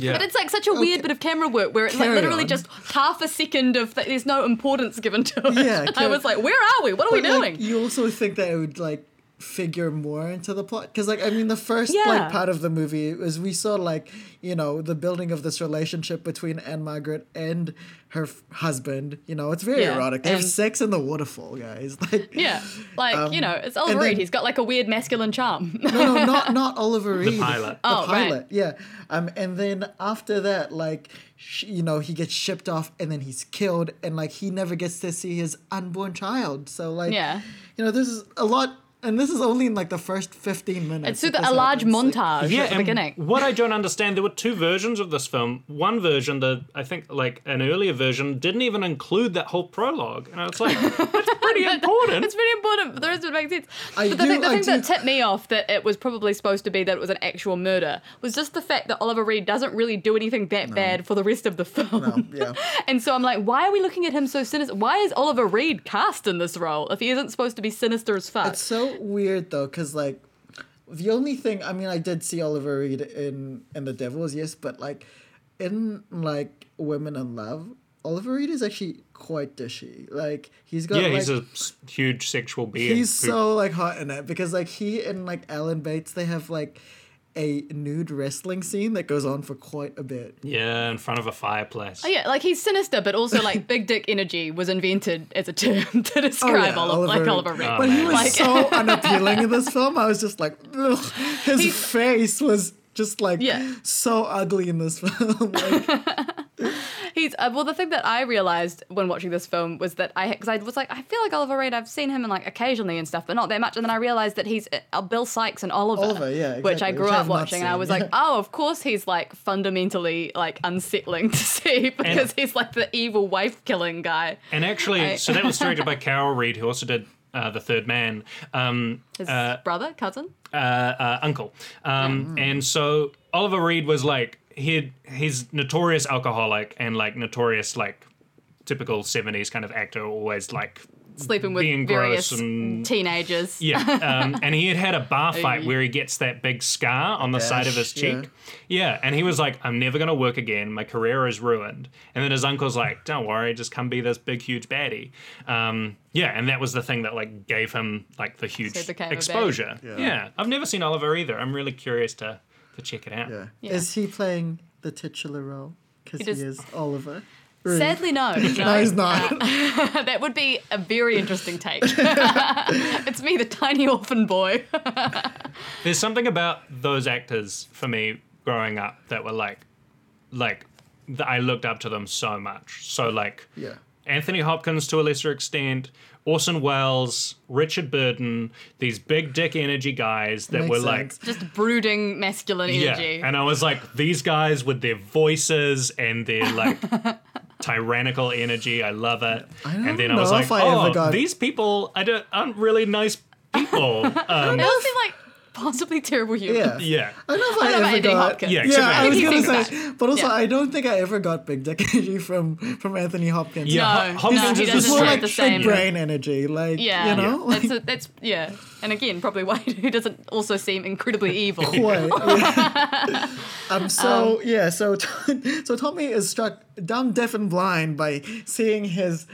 Yeah, but it's like such a weird bit of camera work where it's like literally on. just half a second of th- there's no importance given to it. Yeah, [laughs] I was like, where are we? What are we But, like, doing? you also think that it would like figure more into the plot because like i mean the first Yeah. like part of the movie was we saw like you know the building of this relationship between Ann-Margret and her f- husband you know it's very Yeah, erotic they have sex in the waterfall guys [laughs] like yeah, like you know, it's Oliver Um, Reed. then- He's got like a weird masculine charm. [laughs] no no not not oliver reed the pilot. the Oh, right. yeah um and then after that like sh- you know he gets shipped off and then he's killed and like he never gets to see his unborn child so like Yeah. you know this is a lot and this is only in like the first 15 minutes it's through the, a large happens, like- montage yeah, at the beginning. what I don't understand, there were two versions of this film. One version, the I think like an earlier version, didn't even include that whole prologue, and I was like, [laughs] that's pretty important. It's really important for the rest of it to make sense. I but the do- thing, the thing that tipped me off that it was probably supposed to be that it was an actual murder was just the fact that Oliver Reed doesn't really do anything that bad for the rest of the film. yeah. [laughs] and so I'm like, why are we looking at him so sinister? Why is Oliver Reed cast in this role if he isn't supposed to be sinister as fuck? It's so weird though, because like the only thing I mean, I did see Oliver Reed in in The Devils, yes, but like in like Women in Love, Oliver Reed is actually quite dishy. Like he's got yeah, like he's a huge sexual being. he's who- so like hot in it because like he and like Alan Bates they have like a nude wrestling scene that goes on for quite a bit. yeah in front of a fireplace. Oh, yeah, like he's sinister, but also like big dick energy was invented as a term [laughs] to describe Oh, yeah, Oliver, like Oliver- Oliver Reed. Oh, But he was Like- so [laughs] unappealing in this film. I was just like, ugh. his He- face was just like Yeah. so ugly in this [laughs] film. Like, [laughs] He's uh, well. The thing that I realized when watching this film was that I because I was like, I feel like Oliver Reed. I've seen him in like occasionally and stuff, but not that much. And then I realized that he's uh, Bill Sikes and Oliver, Oliver, yeah, which I grew which up I've not watching, and I was yeah. like, oh, of course he's like fundamentally like unsettling [laughs] to see because he's like the evil wife killing guy. And actually, I- so that was directed by Carol Reed, who also did uh, The Third Man, um, His uh, brother, cousin. uh, uh, uncle. Um, And so Oliver Reed was like, he he's notorious alcoholic and like notorious like typical 70s kind of actor, always like Sleeping with being various gross and teenagers. yeah, um, and he had had a bar [laughs] fight where he gets that big scar on the side of his Gash, yeah. cheek. Yeah, and he was like, "I'm never gonna work again. My career is ruined." And then his uncle's like, "Don't worry, just come be this big, huge baddie." Um, yeah, and that was the thing that like gave him like the huge So he became a baddie. exposure. Yeah. Yeah. I've never seen Oliver either. I'm really curious to to check it out. yeah. Yeah. Is he playing the titular role? Because He he, is Oliver. Reed. Sadly, [laughs] no. No, he's not. Uh, [laughs] that would be a very interesting take. [laughs] it's me, the tiny orphan boy. There's something about those actors for me growing up that were like, like, that I looked up to them so much. So like, yeah. Anthony Hopkins to a lesser extent, Orson Welles, Richard Burton, these big dick energy guys that Makes were sense. Just brooding masculine energy. yeah. And I was like, these guys with their voices and their like tyrannical energy, I love it. don't and then I was like, I oh, got- these people I don't, aren't really nice people. [laughs] Um, They all seem like possibly terrible humans. Yeah. yeah. I don't know if I I, don't know ever Anthony got. Hopkins. Yeah, Yeah, for I was gonna seems say, but also Yeah. I don't think I ever got big dick energy from from Anthony Hopkins. Yeah, No, Ho- Hopkins no, he is the doesn't more straight- like the same. brain energy, like Yeah, you know, that's a, that's yeah, and again, probably why [laughs] he doesn't also seem incredibly evil. [laughs] Quite. yeah. [laughs] um. So yeah. So so Tommy is struck dumb, deaf, and blind by seeing his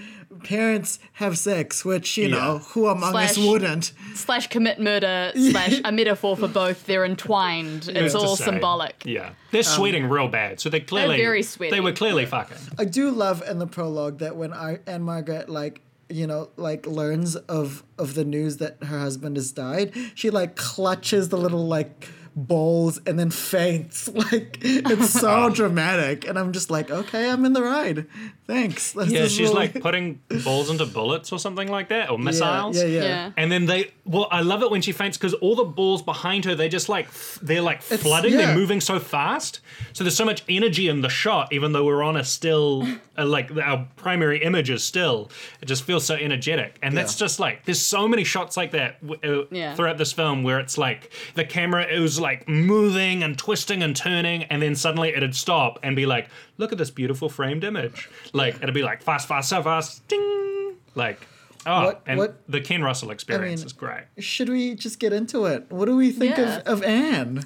parents have sex, which you Yeah. know who among us wouldn't. slash commit murder [laughs] slash a metaphor for both. They're entwined. It's to all symbolic. Yeah, they're um, sweating real bad, so they clearly very sweaty. They were clearly fucking. I do love in the prologue that when I, Ann-Margret like you know, like learns of of the news that her husband has died, she like clutches the little like bowls and then faints. [laughs] Like it's so [laughs] dramatic, and I'm just like, okay, I'm in the ride. Thanks. That's Yeah, she's really- like putting balls into bullets or something like that, or missiles. Yeah, yeah. Yeah. And then they, well, I love it when she faints because all the balls behind her, they just like, f- they're like flooding, yeah. they're moving so fast. So there's so much energy in the shot, even though we're on a still, [laughs] uh, like our primary image is still. It just feels so energetic. And that's just like, there's so many shots like that w- uh, Yeah. throughout this film where it's like the camera is like moving and twisting and turning, and then suddenly it'd stop and be like, look at this beautiful framed image. Like, it'd be like fast, fast, so fast, ding. Like, oh, What- and what- the Ken Russell experience mean- is great. Should we just get into it? What do we think Yeah. of, of Anne?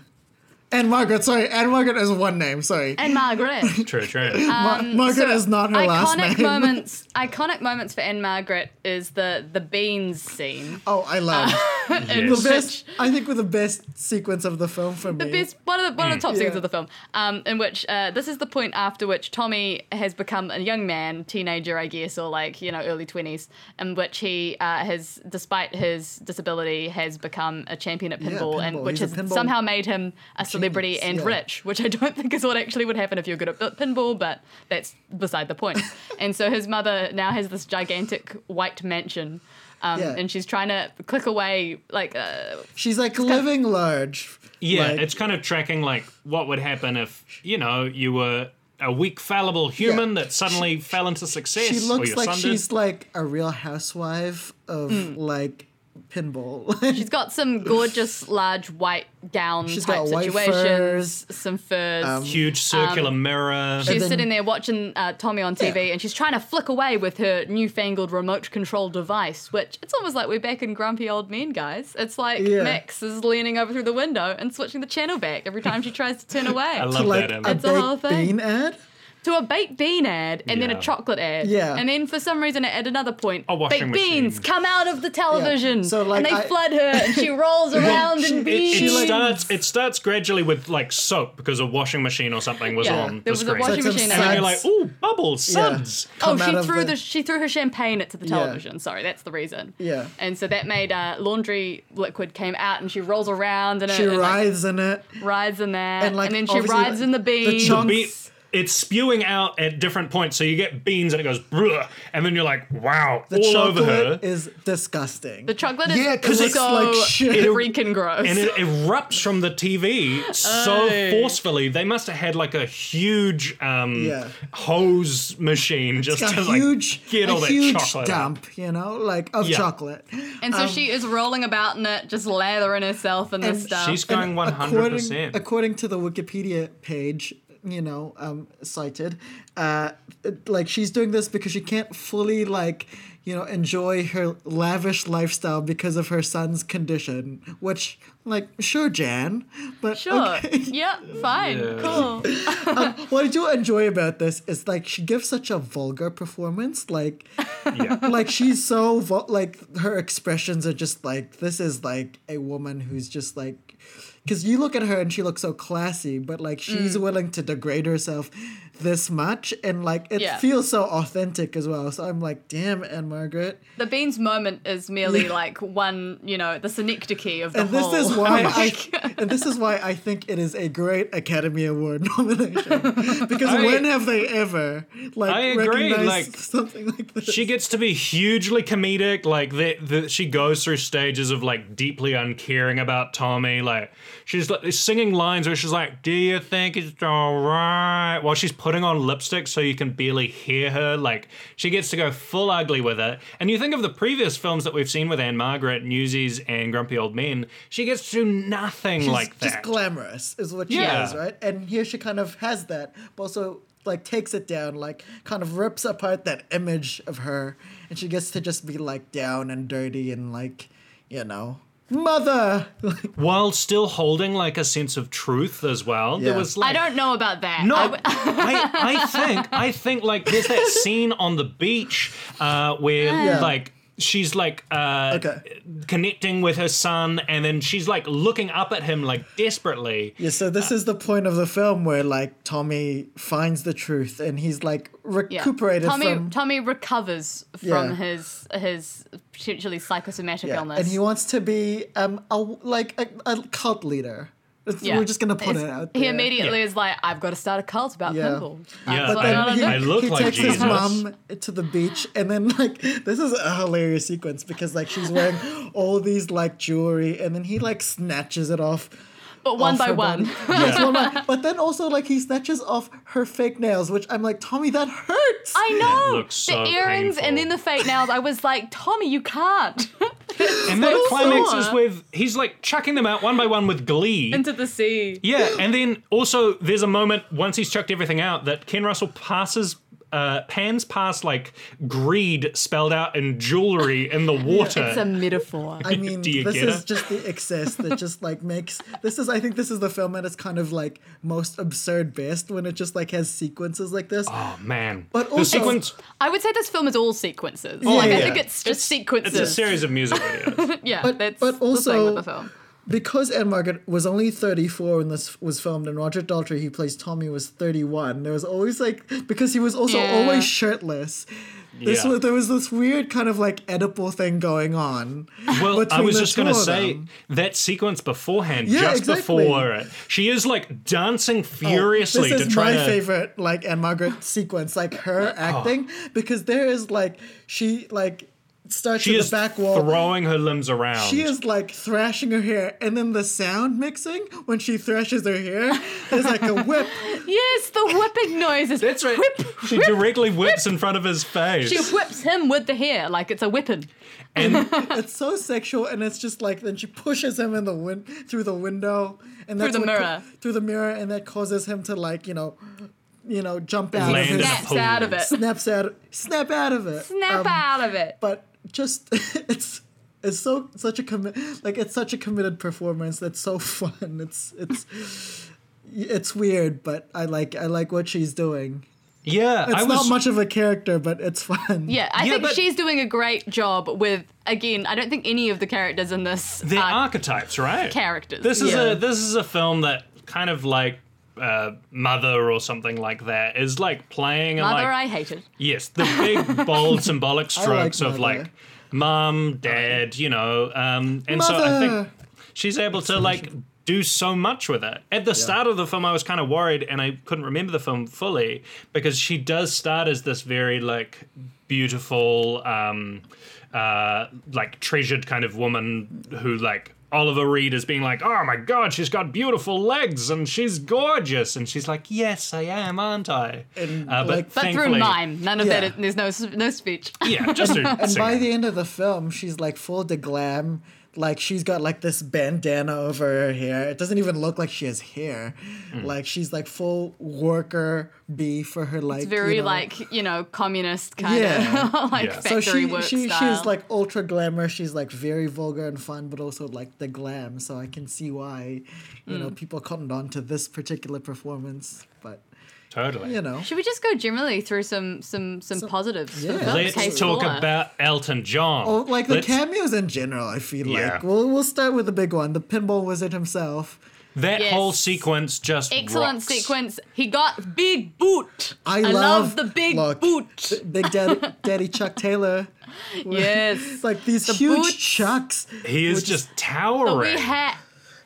Ann-Margret, sorry. Ann-Margret is one name, sorry. Ann-Margret. [laughs] True, true. Ma- Margaret So, is not her last name. iconic moments. [laughs] Iconic moments for Ann-Margret is the the beans scene. Oh, I love [laughs] in Yes. the best. I think with the best sequence of the film for me. the best one of the one of the top Yeah. scenes of the film. Um, in which uh, this is the point after which Tommy has become a young man, teenager, I guess, or like you know early twenties, in which he uh, has, despite his disability, has become a champion at Yeah, pinball, and which He's has pinball somehow made him a celebrity genius, and yeah. rich, which I don't think is what actually would happen if you're good at pinball, but that's beside the point. [laughs] and so his mother now has this gigantic white mansion. Um, Yeah. And she's trying to click away, like, uh, She's like living large. Yeah, Like- it's kind of tracking like what would happen if you know you were a weak, fallible human Yeah. that suddenly fell into success. She looks your like son did. she's like a real housewife of like pinball. She's got some gorgeous [laughs] large white gown She's type got white situations, some furs. huge circular mirror. she's then- sitting there watching uh, Tommy on TV, Yeah. and she's trying to flick away with her newfangled remote control device. Which it's almost like we're back in grumpy old men, guys. It's like Yeah. Max is leaning over through the window and switching the channel back every time she tries to turn [laughs] away. I love like that a image. It's a whole thing. bean ad. To a baked bean ad and then Yeah. a chocolate ad. Yeah. And then for some reason at another point, A washing baked beans come out of the television. So, like, and they I- flood her and she [laughs] rolls around she- in It, beans. it starts. It starts gradually with like soap because a washing machine or something was Yeah, on there the was a screen. washing Some machine and then you're like, suds. "Ooh, bubbles, Yeah. suds." Oh, come she of threw the- the... she threw her champagne into the Yeah. television. Sorry, that's the reason. Yeah. And so that made uh, laundry liquid came out, and she rolls around and She it, and, like, rides in it. rides in that, And, like, and, then she obviously, rides like, in the the beans. chunks- Be- it's spewing out at different points, so you get beans and it goes, Bruh, and then you're like, "Wow!" The all over her. chocolate is disgusting. the chocolate is Yeah, 'cause it so looks like shit. [laughs] freaking gross. and it erupts from the TV so Aye. forcefully. They must have had like a huge um, Yeah. hose machine just to a like huge, get a all that huge chocolate. out. dump, you know, like of Yeah. chocolate. And so she is rolling about in it, just lathering herself in this um, stuff. She's going one hundred According, according to the Wikipedia page, you know, um, cited, uh, it- like she's doing this because she can't fully like, you know, enjoy her lavish lifestyle because of her son's condition. Which, like, sure, Jan, but sure. okay. [laughs] Yep. Fine. Yeah. Cool. [laughs] [laughs] what I do enjoy about this is like she gives such a vulgar performance, like. Yeah. like she's so vul- like her expressions are just like this is like a woman who's just like because you look at her and she looks so classy but like she's Mm. willing to degrade herself this much and like it Yeah. feels so authentic as well so i'm like damn Ann-Margret The beans moment is merely Yeah. like one, you know, the synecdoche of the and this whole. is why [laughs] I and this is why I think it is a great Academy Award [laughs] nomination because I- when have they ever like I agree, recognized like, something like this? She gets to be hugely comedic. Like the, the she goes through stages of like deeply uncaring about Tommy. Like she's like singing lines where she's like, "Do you think it's all right?" While she's putting on lipstick so you can barely hear her. Like she gets to go full ugly with it. And you think of the previous films that we've seen with Ann-Margret, Newsies, and Grumpy Old Men. She gets to do nothing She's like just glamorous is what she Yeah. is, right? And here she kind of has that, but also like takes it down, like kind of rips apart that image of her, and she gets to just be like down and dirty and like, you know, mother. While still holding like a sense of truth as well. Yeah. There was like I don't know about that. No, I I, w- I, think I think like there's that scene on the beach uh, where Yeah. like she's like uh, Okay. connecting with her son, and then she's like looking up at him like desperately. Yeah, so this is the point of the film where like Tommy finds the truth and he's like Yeah. Tommy from Tommy recovers from Yeah. his his potentially psychosomatic yeah, illness. and he wants to be um a, like a, a cult leader. It's- Yeah. We're just gonna put It's- it out there. He immediately Yeah. is like, I've got to start a cult about Yeah. pinball. Yeah, That's what I- I he. I look he like takes his Jesus. mom to the beach and then like this is a hilarious sequence because like she's wearing all these like jewelry and then he like snatches it off but one [laughs] by one. body. Yes, one by- but then also like he snatches off her fake nails which i'm like tommy that hurts I know. looks the earrings painful. and then the fake nails. I was like, Tommy, you can't. [laughs] [laughs] And that climaxes with he's like chucking them out one by one with glee. Into the sea. Yeah, and then also there's a moment once he's chucked everything out that Ken Russell passes. Uh, pans past like greed spelled out in jewelry in the water. It's a metaphor. I [laughs] mean, Do you this get is it? just the excess that just [laughs] like makes this is. I think this is the film that is kind of like most absurd best when it just like has sequences like this. oh man, But the also- sequence. I would say this film is all sequences. Yeah, like, I yeah. think it's just sequences. It's a series of music [laughs] videos. Yeah, But- that's but the thing also- with the film. Because Ann-Margret was only 34 when this was filmed, and Roger Daltrey, he plays Tommy, was 31. There was always like because he was also Yeah. always shirtless. This Yeah. was there was this weird kind of like Oedipal thing going on. Well, I was just gonna say that sequence beforehand, Yeah, just exactly. before it, she is like dancing Oh, furiously this to is try my to. favorite like Ann-Margret sequence, like her [gasps] acting, because there is like she like starts She at is the back wall. throwing her limbs around. She is like thrashing her hair, and then the sound mixing when she thrashes her hair is like a whip. [laughs] Yes, the whipping noises. That's right. Whip, she directly whips in front of his face. She whips him with the hair like it's a weapon. and [laughs] It's so sexual, and it's just like then she pushes him in the win- through the window, and that's the what co- mirror. through the mirror, and that causes him to like you know, you know, jump out Land of in his Snaps out of it. snaps out, snap out of it, Snap Um, out of it. But just [laughs] it's it's so such a commit like it's such a committed performance that's so [laughs] fun. It's it's it's weird, but I like I like what she's doing. yeah, It's I was not much of a character, but it's fun. Yeah, I Yeah, think but- she's doing a great job with. Again, I don't think any of the characters in this They're are archetypes, right? characters. This is Yeah. a this is a film that kind of like uh, Mother or something like that is like playing and Mother, like I hated. yes, the big bold [laughs] symbolic I like strokes of like mom, dad, you know, um, and so I think she's able to like do so much with it. At the start of the film, I was kind of worried, and I couldn't remember the film fully because she does start as this very like beautiful, um, uh, like treasured kind of woman who like. Oliver Reed is being like, oh my god, she's got beautiful legs and she's gorgeous, and she's like, yes, I am, aren't I? And, uh, but like- But through mime, none of Yeah. that. Is, there's no no speech. yeah, just through [laughs] And by the end of the film, she's like full de glam. Like she's got like this bandana over her hair. It doesn't even look like she has hair. Hmm. Like she's like full worker bee for her like. It's very you know- like you know communist kind Yeah. of [laughs] like Yeah. factory So she work she style. she's like ultra glamour. She's like very vulgar and fun, but also like the glam. So I can see why, you Mm. know, people cottoned on to this particular performance. But totally. you know, Should we just go generally through some some some positives? for yeah. the film? Let's Case talk Fuller. about Elton John. oh, like the Let's- cameos in general. I feel Yeah. like we'll we'll start with the big one, the pinball wizard himself. That Yes. whole sequence just Excellent rocks. sequence. He got big boot. I, love, love, the big look, boot. Big Daddy, [laughs] Daddy Chuck Taylor. Yes. [laughs] Like these The huge boots. chucks. He is which- just The towering. wee hat.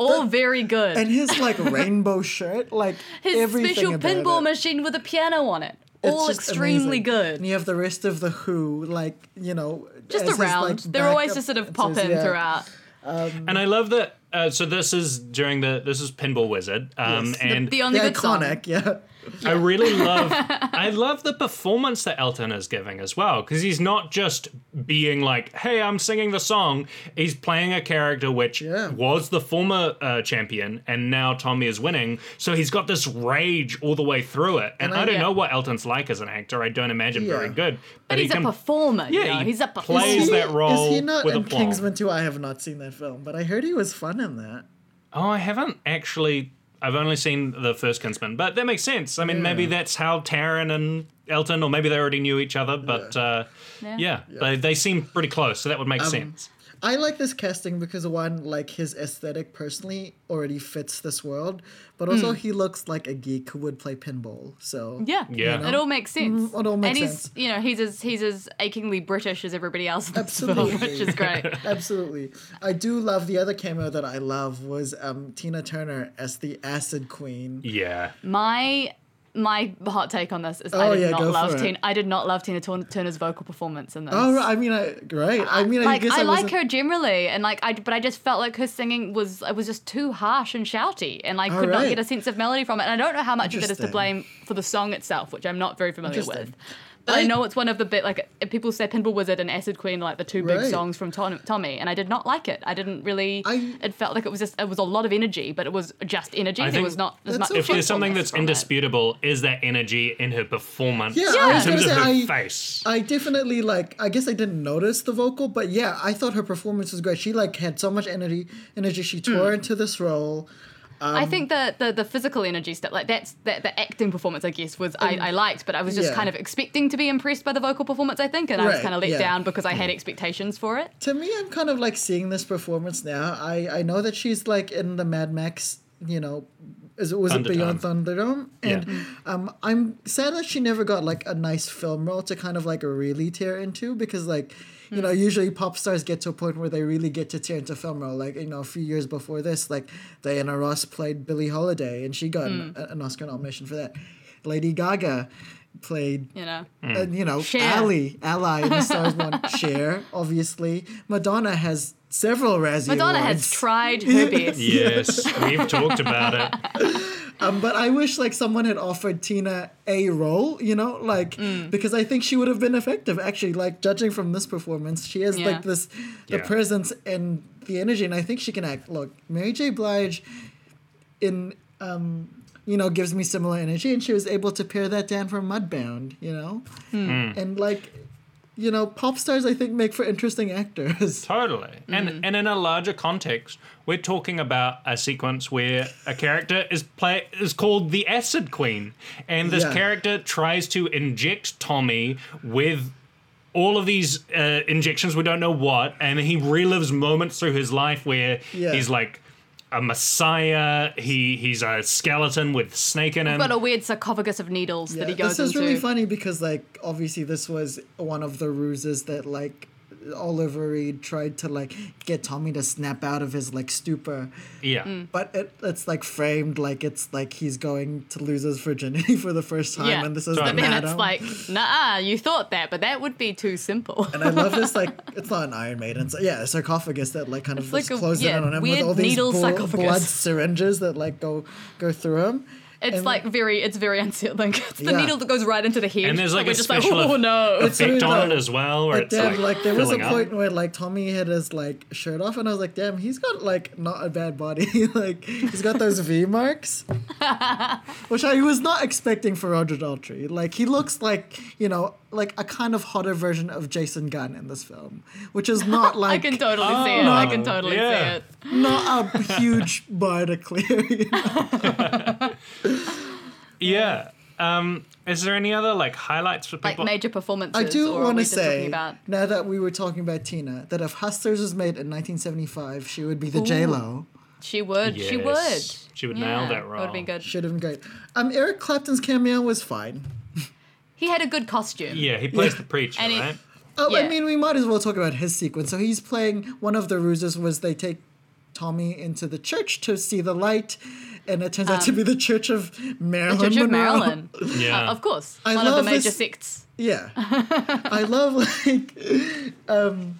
All very good. And his like [laughs] rainbow shirt, like His everything special about pinball it. machine with a piano on it. It's All extremely amazing. good. And you have the rest of the Who, like you know, Just as his, around. like, They're always just sort of popping yeah. throughout. Um, and I love that. Uh, so this is during the this is Pinball Wizard, um, Yes. And The only The good song. iconic, yeah. I really love [laughs] I love the performance that Elton is giving as well because he's not just being like, "Hey, I'm singing the song." He's playing a character which Yeah. was the former uh, champion, and now Tommy is winning. So he's got this rage all the way through it. And, And I- I, don't Yeah. know what Elton's like as an actor. I don't imagine very good, But he's he a can. performer. you Yeah, know? he he's a performer. plays that role Is he not with in aplomb. Kingsman 2? I have not seen that film, but I heard he was fun in that. Oh, I haven't actually. I've only seen the first Kingsman, but that makes sense. I mean, maybe that's how Taron and Elton, or maybe they already knew each other, but uh, yeah, Yeah. They, they seem pretty close, so that would make sense. I like this casting because one, like his aesthetic personally already fits this world, but also he looks like a geek who would play pinball. So Yeah, Yeah. it all makes sense. Mm, it all makes sense. and he's, sense. you know, he's as he's as achingly British as everybody else Absolutely. film, which is great. [laughs] Absolutely. I do love the other cameo that I love was um, Tina Turner as the Acid Queen. Yeah. My my hot take on this is Oh, I did yeah, not love. Tina. I did not love Tina Turner's vocal performance in this. Oh, I mean, I right. I mean, I like guess I, I, like her generally, and like I, but I just felt like her singing was it was just too harsh and shouty, and I could not get a sense of melody from it. And I don't know how much of it is to blame for the song itself, which I'm not very familiar with. Interesting. But I, I- know it's one of the bit like if people say Pinball Wizard and Acid Queen, like the two big songs from Tom, Tommy, and I did not like it. I didn't really. I- it felt like it was just it was a lot of energy, but it was just energy. I there was not as much. If there's something that's indisputable, is that energy in her performance. Yeah, Yeah. I was In gonna terms say of her I, face. I definitely like. I guess I didn't notice the vocal, but yeah, I thought her performance was great. She like had so much energy. Energy. She tore hmm. into this role. I um, think the, the the physical energy stuff, like that's that the acting performance, I guess, was I, um, I liked, but I was just yeah. kind of expecting to be impressed by the vocal performance. I think, and I was kind of let yeah. down because I had mm. expectations for it. To me, I'm kind of like seeing this performance now. I I know that she's like in the Mad Max. You know, is it was it Beyond Thunderdome? And Yeah. um, I'm sad that she never got like a nice film role to kind of like really tear into because like. You know, hmm. usually pop stars get to a point where they really get to tear into film role. Like, you know, a few years before this, like Diana Ross played Billie Holiday and she got an, hmm. an Oscar nomination for that. Lady Gaga played You know, hmm. and you know, Cher. Ally, Ally in the Stars One, [laughs] Cher, obviously. Madonna has several Razzie Madonna awards. has tried [laughs] her best. yes, we've talked about it. [laughs] Um, but I wish like someone had offered Tina a role, you know, like Mm. because I think she would have been effective. Actually, like judging from this performance, she has Yeah. like this the Yeah. presence and the energy, and I think she can act. Look, Mary J. Blige, in um, you know, gives me similar energy, and she was able to pair that down from Mudbound, you know, Hmm. and like. You know, pop stars I think make for interesting actors. [laughs] Totally. And and in a larger context, we're talking about a sequence where a character is play is called the Acid Queen. And this Yeah. character tries to inject Tommy with all of these uh, injections, we don't know what, and he relives moments through his life where Yeah. he's like a messiah, he he's a skeleton with snake in him. Got a weird sarcophagus of needles that he goes into. this is into. really funny because like obviously this was one of the ruses that like Oliver Reed tried to like get Tommy to snap out of his like stupor, yeah. Mm. but it, it's like framed like it's like he's going to lose his virginity [laughs] for the first time, Yeah, and this is But the but then it's like, nah, you thought that, but that would be too simple. and I love this like [laughs] it's not an Iron Maiden, so yeah, a sarcophagus that like kind of It's like just a- closes yeah, in on him with all these needle blo- blood syringes that like go go through him. It's And- like very, it's very unsettling. [laughs] It's the Yeah. needle that goes right into the head. And there's like we're a just special like, oh no. It's Effect weird, on it as well, where But it's damn, like, like, there was a filling up. point where like Tommy had his like shirt off, and I was like, damn, he's got like not a bad body. [laughs] like he's got those V marks, [laughs] which I was not expecting for Roger Daltrey. Like he looks like you know like a kind of hotter version of Jason Gunn in this film, which is not [laughs] like I can totally see it. I can Oh, totally yeah. see it. not a huge bar to clear. You know? Yeah. Um, is there any other like highlights for people? Like major performances. I do want to say about now that we were talking about Tina that if Hustlers was made in 1975, she would be the J Lo. she would, she would, She would nail that Would role. have been good. Should have been great. Um, Eric Clapton's cameo was fine. He had a good costume. Yeah, he plays Yeah. the preacher, And he- right? Oh, I Yeah. mean, we might as well talk about his sequence. So he's playing one of the ruses was they take Tommy into the church to see the light, and it turns out to be the Church of Marilyn Um, Church of Monroe. Maryland. [laughs] Yeah. Uh, of course. I One of the love major this- sects. Yeah, [laughs] I love like, [laughs] um,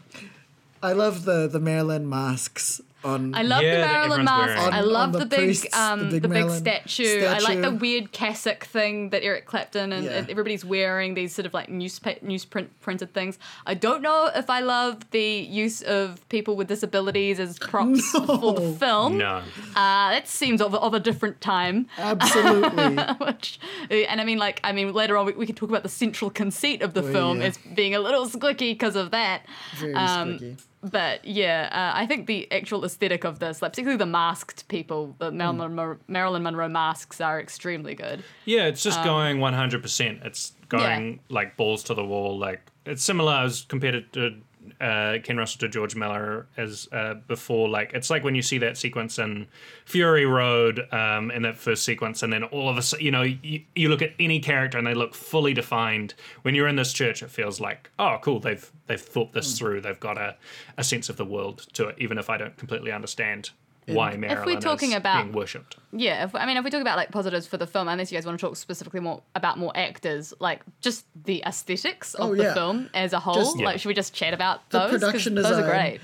I love the the Maryland masks on. I love Yeah, the Marilyn Maryland everyone's mask. wearing. I love the the, big, priests, um, the the big big, Maryland statue. I like the weird cassock thing that Eric Clapton and, Yeah. everybody's wearing. These sort of like newspaper newsprint printed things. I don't know if I love the use of people with disabilities as props [laughs] for the film. No. Uh, that seems of, of a different time. Absolutely. [laughs] Which, and I mean, like, I mean, later on we, we can talk about the central conceit of the Oh, film yeah. as being a little squicky because of that. Very Um, squicky. But yeah, uh, I think the actual aesthetic of this, like particularly the masked people, the Marilyn, Monroe, Marilyn Monroe masks are extremely good. Yeah, it's just going 100%. It's going like balls to the wall. Like it's similar as compared to uh, Ken Russell to George Miller as uh, before. Like it's like when you see that sequence in Fury Road um, in that first sequence, and then all of a sudden, you know, you, you look at any character and they look fully defined. When you're in this church, it feels like, oh, cool, they've they've thought this through. They've got a, a sense of the world to it, even if I don't completely understand why Marilyn if we're talking is about- being worshipped. Yeah, if, I mean, if we talk about like positives for the film, unless you guys want to talk specifically more about more actors, like just the aesthetics of Oh, the film as a whole, Just- Yeah. like should we just chat about The those? 'Cause production those are great.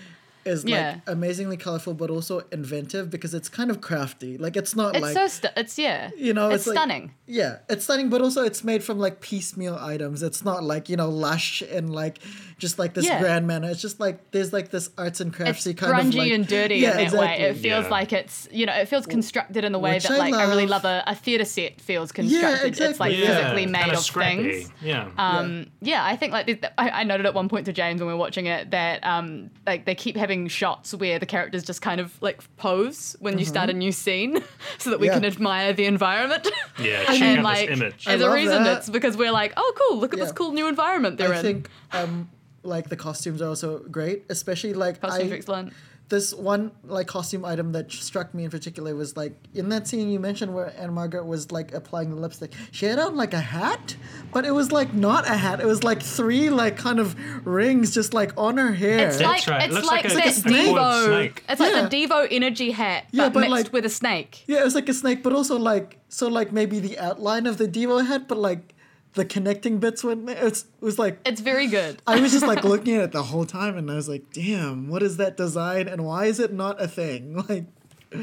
Is like Yeah. amazingly colorful, but also inventive because it's kind of crafty. Like it's not It's like so stu- it's yeah, you know, it's, it's, like- stunning. yeah, it's stunning, but also it's made from like piecemeal items. It's not like you know lush and like just like this Yeah. grand manner. It's just like there's like this arts and It's kind grungy of like and dirty yeah, in that exactly. way. It feels Yeah. like it's you know it feels constructed in the way Which that I like I really love. love a, a theater set feels constructed. It's like. Yeah, physically made kinda of things. Yeah. Um, yeah, I think like I, I noted at one point to James when we were watching it that um, like they keep having shots where the characters just kind of like pose when you start a new scene, [laughs] so that we Yeah. can admire the environment. Yeah, [laughs] check and out like this image. I as a reason, that. it's because we're like, oh cool, look at this cool new environment they're I in. think um like the costumes are also great, especially like Costumes are I, excellent. This one like costume item that struck me in particular was like in that scene you mentioned where Ann-Margret was like applying the lipstick. She had on like a hat, but it was like not a hat. It was like three like kind of rings just like on her hair. It's That's like right. It it's looks like, like a that snake. Devo. Snake. It's like Yeah. the Devo energy hat, but, Yeah, but, mixed like- with a snake. yeah, it was like a snake, but also like so like maybe the outline of the Devo hat, but like the connecting bits went. It's, it was like It's very good. I was just like [laughs] looking at it the whole time, and I was like, "Damn, what is that design, and why is it not a thing?" [laughs] Like,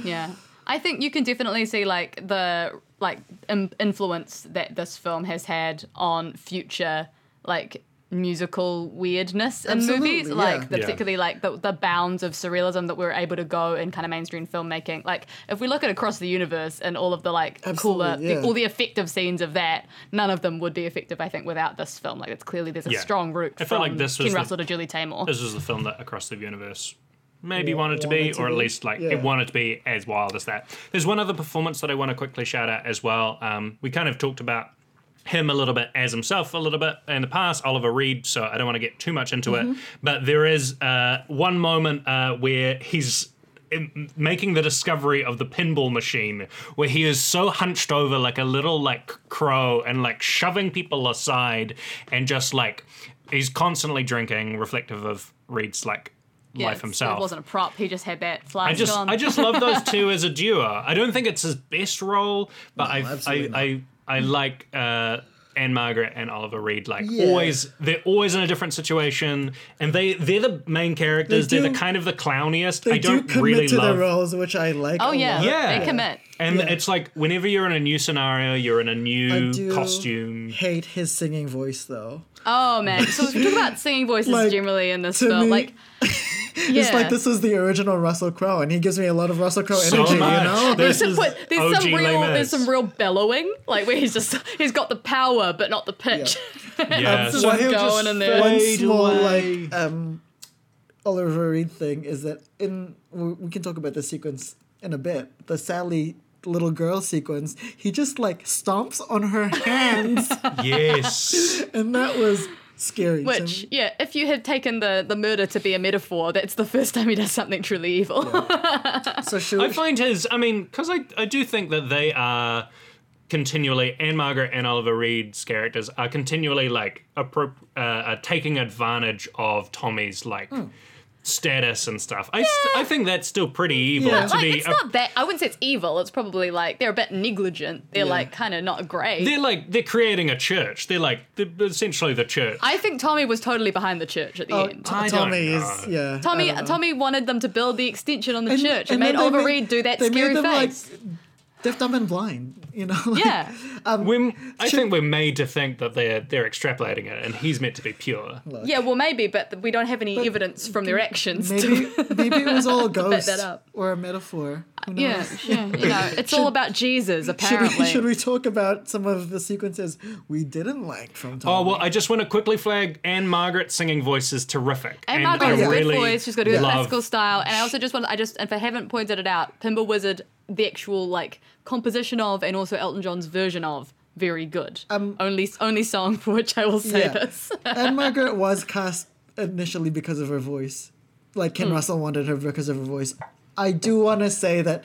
Yeah. I think you can definitely see like the like Im- influence that this film has had on future like musical weirdness in Absolutely, movies yeah. like the Yeah. particularly like the, the bounds of surrealism that we are able to go in kind of mainstream filmmaking like if we look at across the universe and all of the like cooler yeah. the, all the effective scenes of that none of them would be effective i think without this film like it's clearly there's a Yeah. strong root I from felt like this was ken the- russell to julie taymor this was the film that across the universe maybe Yeah, wanted to be, to or at least like Yeah. it wanted to be as wild as that. There's one other performance that I want to quickly shout out as well. Um, we kind of talked about him a little bit as himself a little bit in the past, Oliver Reed. So I don't want to get too much into Mm-hmm. it, but there is uh, one moment uh, where he's making the discovery of the pinball machine where he is so hunched over like a little like crow and like shoving people aside and just like he's constantly drinking reflective of Reed's like Yeah, life himself it wasn't a prop he just had that flash I just on. I just love those [laughs] two as a duo. I don't think it's his best role, but I, I, I I like uh Ann-Margret and Oliver Reed like Yeah. always they're always in a different situation and they they're the main characters. They They are the kind of the clowniest. they I do don't commit really to love the roles, which I like. oh a yeah, lot. Yeah. they commit and Yeah. it's like whenever you're in a new scenario, you're in a new do costume. hate his singing voice though. Oh man! So if we talk about singing voices Like, generally in this film, me- like [laughs] yeah, It's like this is the original Russell Crowe, and he gives me a lot of Russell Crowe So energy. much. You know, This There's, is some, there's OG some real, Les there's some real bellowing, like where he's just he's got the power but not the pitch. Yeah, This [laughs] is so what's he'll going just in there. one fade small away. like um Oliver Reed thing is that in we we can talk about the sequence in a bit. The Sally little girl sequence, he just like stomps on her hands, [laughs] yes. and that was scary. Which, me. yeah, if you had taken the the murder to be a metaphor, that's the first time he does something truly evil. [laughs] so should I find his. I mean, because I I do think that they are continually Ann-Margret and Oliver Reed's characters are continually like appro- uh, uh, taking advantage of Tommy's like status and stuff. I st- I think that's still pretty evil Yeah. to like be. it's a- not that I wouldn't say it's evil. It's probably like they're a bit negligent. They're Yeah. like kind of not great. they're like they're creating a church. They're like they're essentially the church. I think Tommy was totally behind the church at the Oh, end. T- I don't Tommy is know. yeah. Tommy I don't know. Tommy wanted them to build the extension on the And- church and, and made then they Oliver made- Reed do that they made scary them, face. Like, deaf, dumb, and blind. [laughs] you know? Yeah. Um, we're, I should- think we're made to think that they're they're extrapolating it, and he's meant to be pure. Yeah, well, maybe, but we don't have any evidence from their actions. maybe to, [laughs] maybe it was all a ghost that up. or a metaphor. Yeah, yeah, you know, [laughs] it's all about Jesus, Should apparently. we, should we talk about some of the sequences we didn't like from Tom? Oh well, I just want to quickly flag Ann-Margret singing voice is terrific, Anne I Margaret's yeah. really voice. She's got a good love- classical style. And I also just want, I just, if I haven't pointed it out, Pinball Wizard, the actual like composition of, and also Elton John's version of, very good. Um, only, only song for which I will say Yeah. this. [laughs] and Margaret was cast initially because of her voice. Like. Ken Russell wanted her because of her voice. I do want to say that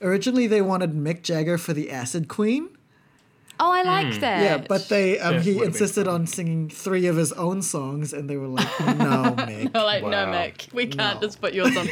originally they wanted Mick Jagger for the Acid Queen. Oh, I like that. Yeah, but they um, That he insisted on singing three of his own songs, and they were like, [laughs] "No, Mick." [laughs] They're like, no, Mick, we can't No. just put yours on.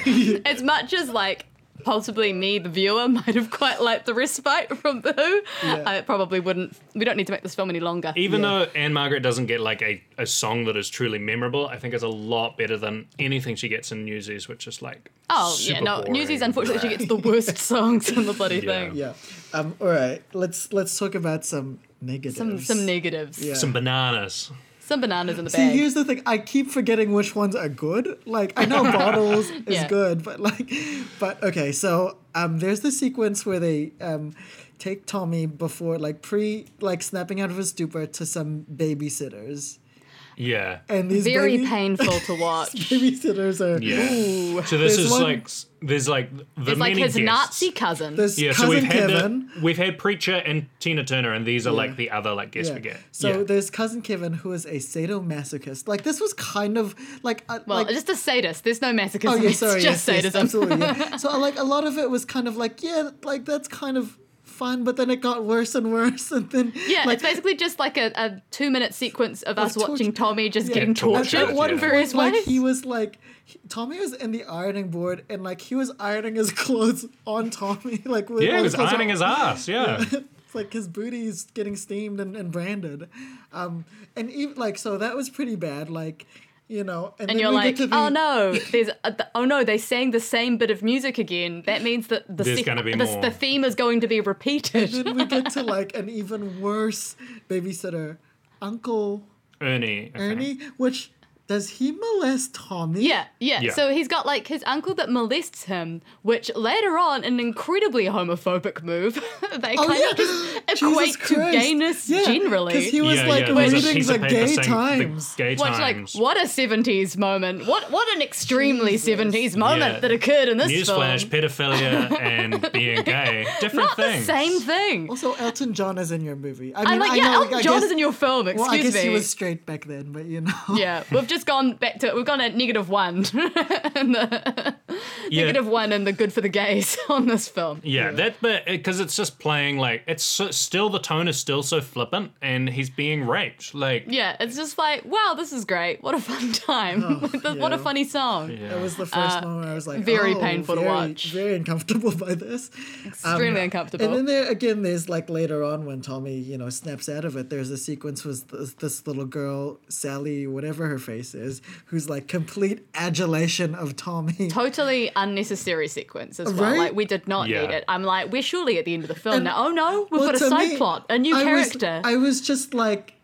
as much as like possibly me, the viewer, [laughs] might have quite liked the respite from The Who, Yeah. I probably wouldn't. We don't need to make this film any longer. Even Yeah. though Ann-Margret doesn't get like a, a song that is truly memorable, I think it's a lot better than anything she gets in Newsies, which is like Oh yeah, super no. boring Newsies, and unfortunately, she gets the worst [laughs] songs in the bloody Yeah. thing. Yeah. Um. All right. Let's let's talk about some negatives. Some some negatives. Yeah. some bananas. Some bananas in the See, here's the thing. I keep forgetting which ones are good. Like I know [laughs] bottles is Yeah. good, but like, but okay. So um, there's the sequence where they um, take Tommy before like pre like snapping out of his stupor to some babysitters, Yeah. and these Very baby- painful to [laughs] watch. babysitters are Yeah. Ooh. So this There's is one- like there's like the It's like his guests. Nazi cousin. There's Yeah, so cousin we've had Kevin. the, we've had Preacher and Tina Turner, and these are Yeah. like the other like guests Yeah. we get. So yeah. there's cousin Kevin who is a sadomasochist. Like this was kind of like uh, well, like just a sadist. There's no masochism. Oh yeah, it's sorry. just yes, yes, sadism. absolutely. Yeah. [laughs] So like a lot of it was kind of like yeah, like that's kind of fun, but then it got worse and worse, and then Yeah, like, it's basically just like a, a two minute sequence of us torture. watching Tommy just Yeah. getting tortured, tortured at one yeah. in point, like ways. he was like he- Tommy was in the ironing board, and like he was ironing his [laughs] clothes on Tommy, [laughs] like with yeah, he was clothes ironing on. his ass. Yeah. [laughs] It's like his booty's getting steamed and, and branded, um, and even like so that was pretty bad. Like, you know, and, and you're like, the, oh no, there's uh, a, th- oh no, they sang the same bit of music again. That means that the There's se- gonna be the, more. the theme is going to be repeated. And then we get to [laughs] like an even worse babysitter, Uncle Ernie. I think. Ernie, which does he molest Tommy? Yeah, yeah, Yeah. So he's got like his uncle that molests him, which later on, an incredibly homophobic move, [laughs] they Oh, kind yeah. of just [gasps] Jesus equate to Christ. gayness Yeah, generally. Because he was yeah, like yeah, there's a reading piece the gay saying the times. Gay Which, like, what a 70s moment. What what an extremely Jesus. 70s moment Yeah. that occurred in this Newsflash: film. pedophilia [laughs] and being gay, different Not things. the same thing. Also, Elton John is in your movie. I mean, I'm like, I yeah, know, Elton I John guess, is in your film, excuse Well, I guess me. he was straight back then, but you know. yeah, we've just gone back to we've gone at negative one, [laughs] the Yeah. negative one, and the good for the gays [laughs] on this film. Yeah, that bit because it's just playing like it's so, still the tone is still so flippant, and he's being raped. Like, Yeah, it's just like, wow, this is great. What a fun time. [laughs] what a funny song. yeah. That was the first Uh, moment where I was like, very oh, painful to watch. Very uncomfortable by this. Extremely Um, uncomfortable. And then there again, there's like later on when Tommy, you know, snaps out of it. There's a sequence with this, this little girl, Sally, whatever her face is, who's like complete adulation of Tommy. totally unnecessary sequence as well. Right? Like we did not Yeah. need it. I'm like, we're surely at the end of the film And- now. Oh no, we've Well, got a side me, plot, a new I was- character. I was just like,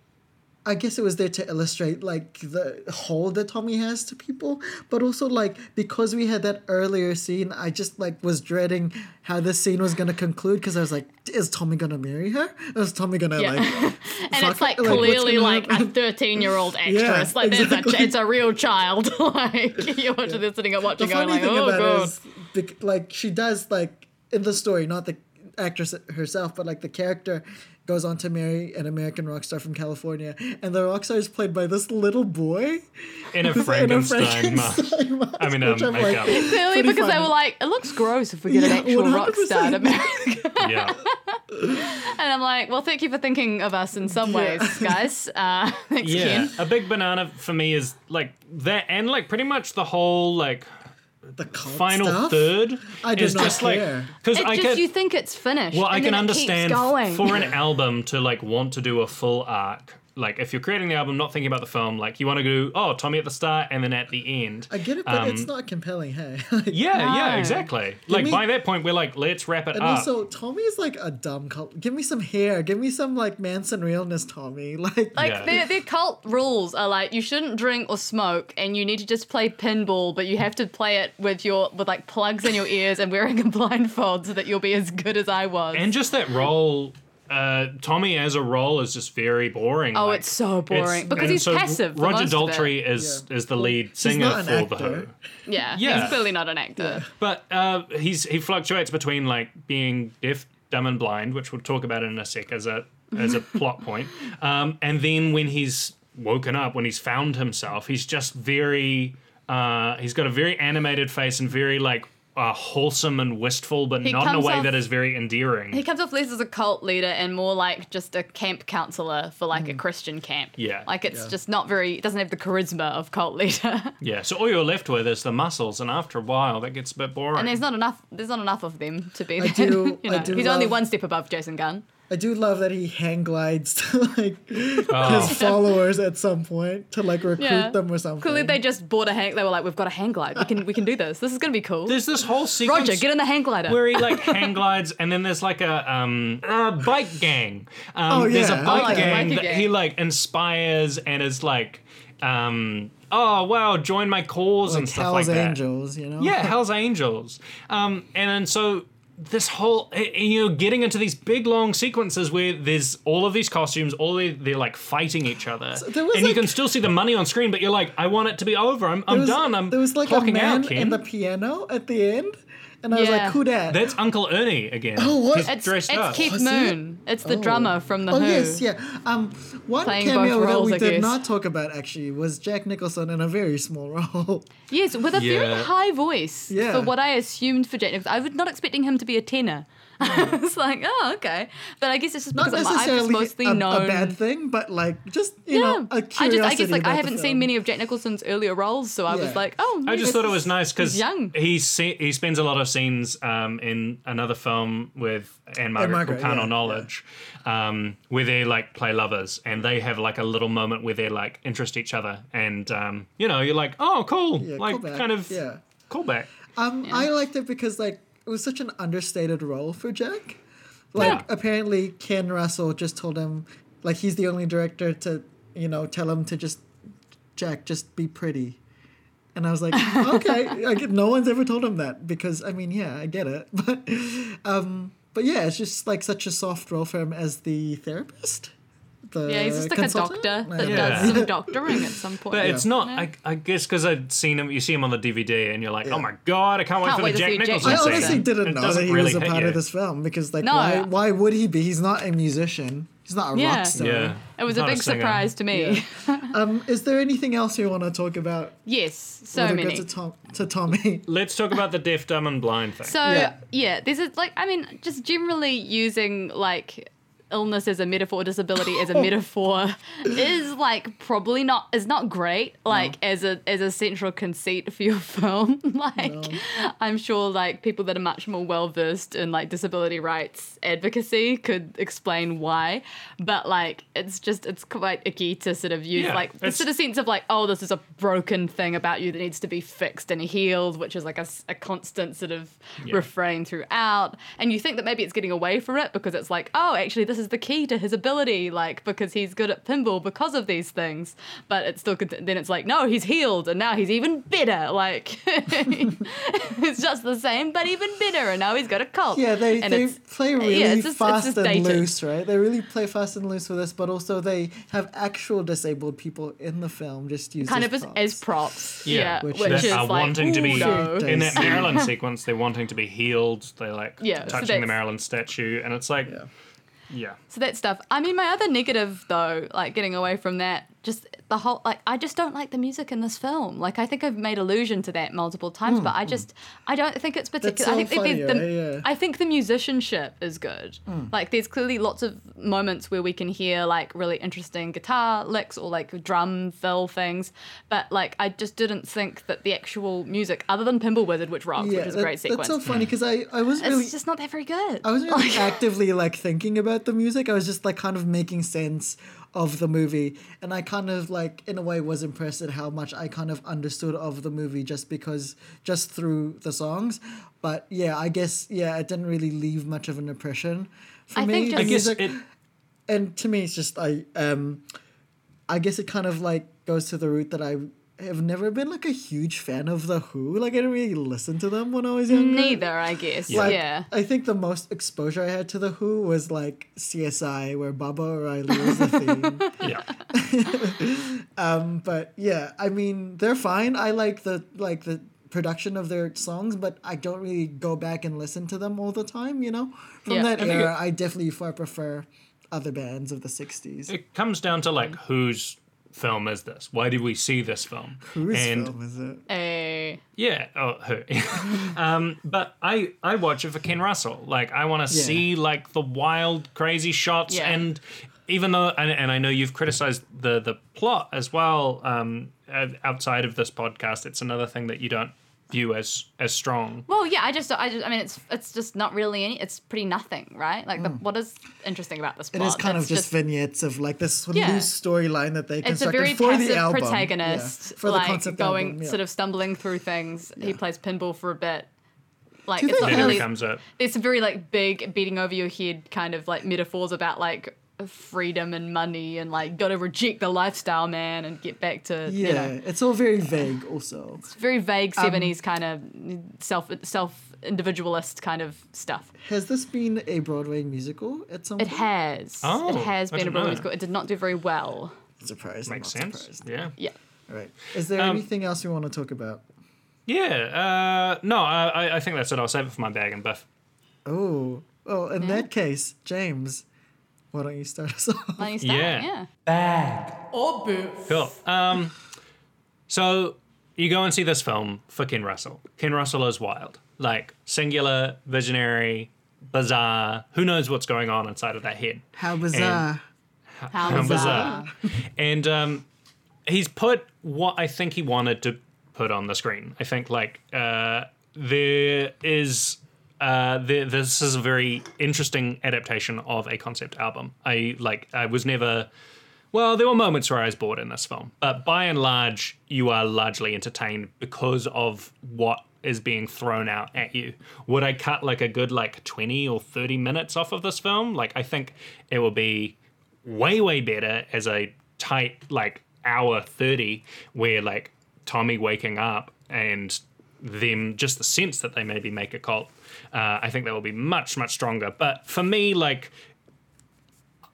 I guess it was there to illustrate like the hold that Tommy has to people, but also like because we had that earlier scene, I just like was dreading how this scene was gonna conclude because I was like, is Tommy gonna marry her? Is Tommy gonna Yeah. like? [laughs] and it's like clearly like a 13 year old actress. Yeah, like there's exactly. a, it's a real child. [laughs] like [laughs] you're watching this sitting and The watching going funny like, thing oh about god. it is, like she does like in the story, not the actress herself, but like the character goes on to marry an American rock star from California, and the rock star is played by this little boy. in a in a Frankenstein mask. Mask, I mean, um, I'm makeup. Clearly pretty because they were like, it looks gross if we get Yeah, an actual rock 100%. star to marry. yeah, And I'm like, well, thank you for thinking of us in some Yeah. ways, guys. [laughs] Uh, thanks yeah. again. A big banana for me is like that, and like pretty much the whole like the cult final stuff? third I is not just care. like because I just can you think it's finished. well I can then it understand keeps going. for an album to like want to do a full arc like if you're creating the album, not thinking about the film, like you want to go, oh, Tommy at the start and then at the end. I get it, but Um, it's not compelling. Hey, [laughs] Like, Yeah, yeah, No. exactly. Like me- by that point, we're like, let's wrap it And up. also, Tommy's like a dumb cult. Give me some hair. Give me some like Manson realness, Tommy. [laughs] Like, Like Yeah. their their cult rules are like you shouldn't drink or smoke, and you need to just play pinball, but you have to play it with your with like plugs in your ears and wearing [laughs] a blindfold so that you'll be as good as I was. and just that role, uh, Tommy as a role is just very boring. Oh, like, it's so boring. Because he's so passive for Roger most of it. Daltrey is is the lead singer not an for the Who. yeah, Yeah. he's clearly not an actor. But uh, he's he fluctuates between like being deaf, dumb, and blind, which we'll talk about in a sec as a as a [laughs] plot point. Um, and then when he's woken up, when he's found himself, he's just very. Uh, he's got a very animated face and very like uh, wholesome and wistful, but He not in a way off- that is very endearing. He comes off less as a cult leader and more like just a camp counselor for like a Christian camp. Yeah. Like it's Yeah. just not very, it doesn't have the charisma of cult leader. [laughs] yeah. So all you're left with is the muscles, and after a while, that gets a bit boring. and there's not enough, there's not enough of them to be I there. do- [laughs] you I know, do he's only one step above Jason Gunn. I do love that he hang glides [laughs] to like Oh. his followers at some point to like recruit Yeah. them or something. Clearly they just bought a hang, they were like, we've got a hang glide. We can, we can do this. This is going to be cool. There's this whole sequence. Roger, get in the hang glider. where he like [laughs] hang glides, and then there's like a um a bike gang. Um, Oh, There's a yeah. bike Oh, like a gang that gang. he like inspires and is like, um, oh wow, join my cause and like stuff Hell's like that. Hell's Angels, you know? Yeah, [laughs] Hell's Angels. Um, and then so this whole eh, eh, you know getting into these big long sequences where there's all of these costumes, all they, they're like fighting each other, was, and you can still see the money on screen, but you're like, I want it to be over. I'm, I'm was- done. I'm there was like a man in the piano at the end, and I was Yeah. like, "Who dat?" That's Uncle Ernie again. Oh, what? He's it's dressed it's up. Keith Was it? Moon. It's the Oh. drummer from The oh Who. yes, yeah. Um, one Playing cameo both that roles, we I did guess. not talk about actually was Jack Nicholson in a very small role. Yes, with a very Yeah. high voice Yeah. for what I assumed for Jack Nicholson. I was not expecting him to be a tenor. [laughs] it's like, oh, okay. But I guess it's just Not because I'm, I've just mostly a, known. a bad thing, but like just you yeah, know, a I curiosity. just, I guess, like, I about the haven't seen many of Jack Nicholson's earlier roles, so I was like, oh, I just thought it was nice because he's young. he se- he spends a lot of scenes um, in another film with Anne Margaret, Margret, called yeah, Knowledge, um, where they like play lovers and they have like a little moment where they like interest each other, and um, you know you're like, oh, cool, Yeah, like callback, kind of yeah. callback. Um, I liked it because like it was such an understated role for Jack. Like Yeah. apparently Ken Russell just told him like he's the only director to you know tell him to just Jack just be pretty. And I was like, [laughs] okay, like no one's ever told him that because I mean, yeah, I get it, [laughs] but um, but yeah, it's just like such a soft role for him as the therapist. The Yeah, he's just like a doctor that Yeah. does some doctoring at some point. But it's not. Yeah. I, I guess because I'd seen him, you see him on the DVD, and you're like, oh my god, I can't wait Can't for wait the to Jack see Jack Nicholson I honestly didn't It know that he really was a part you. of this film because, like, No, why why would he be? He's not a musician. He's not a Yeah. rock star. Yeah, it was He's a big singer. surprise to me. [laughs] Um, is there anything else you want to talk about? yes, so many. to, Tom, to Tommy? [laughs] Let's talk about the deaf, dumb, and blind thing. So Yeah. yeah. this is like I mean, just generally using like illness as a metaphor, disability as a [laughs] metaphor is like probably not is not great. Like as a as a central conceit for your [laughs] film. like I'm sure like people that are much more well versed in like disability rights advocacy could explain why. But like it's just it's quite icky to sort of use Yeah, like it's- sort of sense of like, oh, this is a broken thing about you that needs to be fixed and healed, which is like a constant sort of refrain throughout. And you think that maybe it's getting away from it because it's like, oh, actually, this is the key to his ability, like because he's good at pinball because of these things. But it's still cont- then it's like, no, he's healed and now he's even better. Like [laughs] it's just the same, but even better. And now he's got a cult. Yeah, they, and they it's- play really yeah, it's just- it's fast just and loose, right? They really play fast and loose with this, but also they have actual disabled people in the film just used kind as of as, props. as props. Yeah, Yeah, which which, is- is are like, wanting to be no. In that Days. [laughs] Marilyn sequence. They're wanting to be healed. They're like Yeah, so touching the that's- Marilyn statue, and it's like, Yeah. Yeah, So that stuff. I mean, my other negative though, like getting away from that, just the whole like I just don't like the music in this film. Like I think I've made allusion to that multiple times, but I just I don't think it's particular. I Hmm, think that funny, there's the, right? Yeah. I think the musicianship is good. Hmm. Like there's clearly lots of moments where we can hear like really interesting guitar licks or like drum fill things, but like I just didn't think that the actual music, other than Pinball Wizard, which rocks, which is a great sequence, That's so funny because I, I wasn't it's just not that very good. I wasn't really actively like thinking about the music. I was just like kind of making sense of the movie, and I kind of like in a way was impressed at how much I kind of understood of the movie just because just through the songs. But yeah, I guess yeah, it didn't really leave much of an impression for I me. think the just- I guess music- it. and to me it's just I um I guess it kind of like goes to the root that I have never been like a huge fan of the Who. Like I didn't really listen to them when I was younger. Neither, I guess. Like, yeah. I think the most exposure I had to the Who was like CSI, where Baba O'Riley was the theme. [laughs] Yeah. [laughs] Um, but yeah, I mean they're fine. I like the like the production of their songs, but I don't really go back and listen to them all the time. You know, from Yeah. that I era, it- I definitely far prefer other bands of the '60s. It comes down to like whose film is this? Why did we see this film? Whose and film is it? Eh, Yeah, oh, her. [laughs] um, but I I watch it for Ken Russell. Like I want to Yeah. see like the wild, crazy shots, Yeah. and even though and, and I know you've criticized the the plot as well. Um, uh, outside of this podcast, it's another thing that you don't view as as strong. well, yeah. I just, I just, I mean, it's, it's just not really any. It's pretty nothing, right? Like, the, what is interesting about this Hmm. It plot? is kind of It's just, vignettes of like this Yeah. loose storyline that they It's a constructed very for passive the album. protagonist, Yeah, for the like concept going, album, yeah. sort of stumbling through things. He plays pinball for a bit. Like it's they not Then have- it really. becomes a There's some very like big beating over your head kind of like metaphors about like freedom and money and like got to reject the lifestyle, man, and get back to Yeah, you know it's all very vague. Also, It's very vague Um, seventies kind of self self individualist kind of stuff. has this been a Broadway musical at some point? It point? has. Oh, it has been a didn't know Broadway musical. It did not do very well. Surprised. makes sense. surprised. Yeah. Yeah. All right. Is there Um, anything else you want to talk about? Yeah. Uh, no, I I- I think that's it. I'll save it for my bag and biff. Oh, well, in Yeah. that case, James, why don't you start us off? Why don't you start? Yeah. Yeah. Cool. Um, so you go and see this film for Ken Russell. Ken Russell is wild, like singular, visionary, bizarre. Who knows what's going on inside of that head? How bizarre! How How bizarre. bizarre. and um, he's put what I think he wanted to put on the screen. I think like uh, there is. Uh, this is a very interesting adaptation of a concept album. I like. I was never. Well, there were moments where I was bored in this film, but by and large, you are largely entertained because of what is being thrown out at you. Would I cut like a good like 20 or 30 minutes off of this film? Like, I think it will be way, way better as a tight like hour 30 where like Tommy waking up and them just the sense that they maybe make a cult. Uh, I think that will be much, much stronger. But for me, like,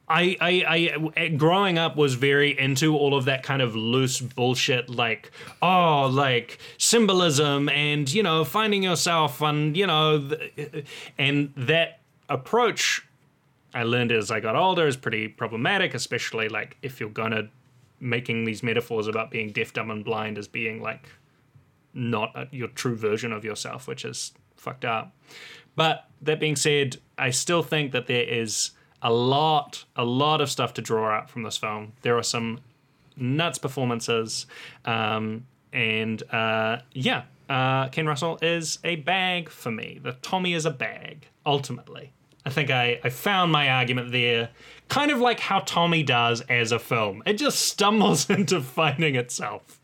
I, I, I, growing up was very into all of that kind of loose bullshit, like, oh, like symbolism and, you know, finding yourself and, you know, th- and that approach I learned as I got older is pretty problematic, especially like if you're gonna making these metaphors about being deaf, dumb, and blind as being like not a, your true version of yourself, which is fucked up. But that being said, I still think that there is a lot, a lot of stuff to draw out from this film. There are some nuts performances, um, and uh, yeah, uh, Ken Russell is a bag for me. The Tommy is a bag, ultimately. I think I, I found my argument there, kind of like how Tommy does as a film. It just stumbles [laughs] into finding itself.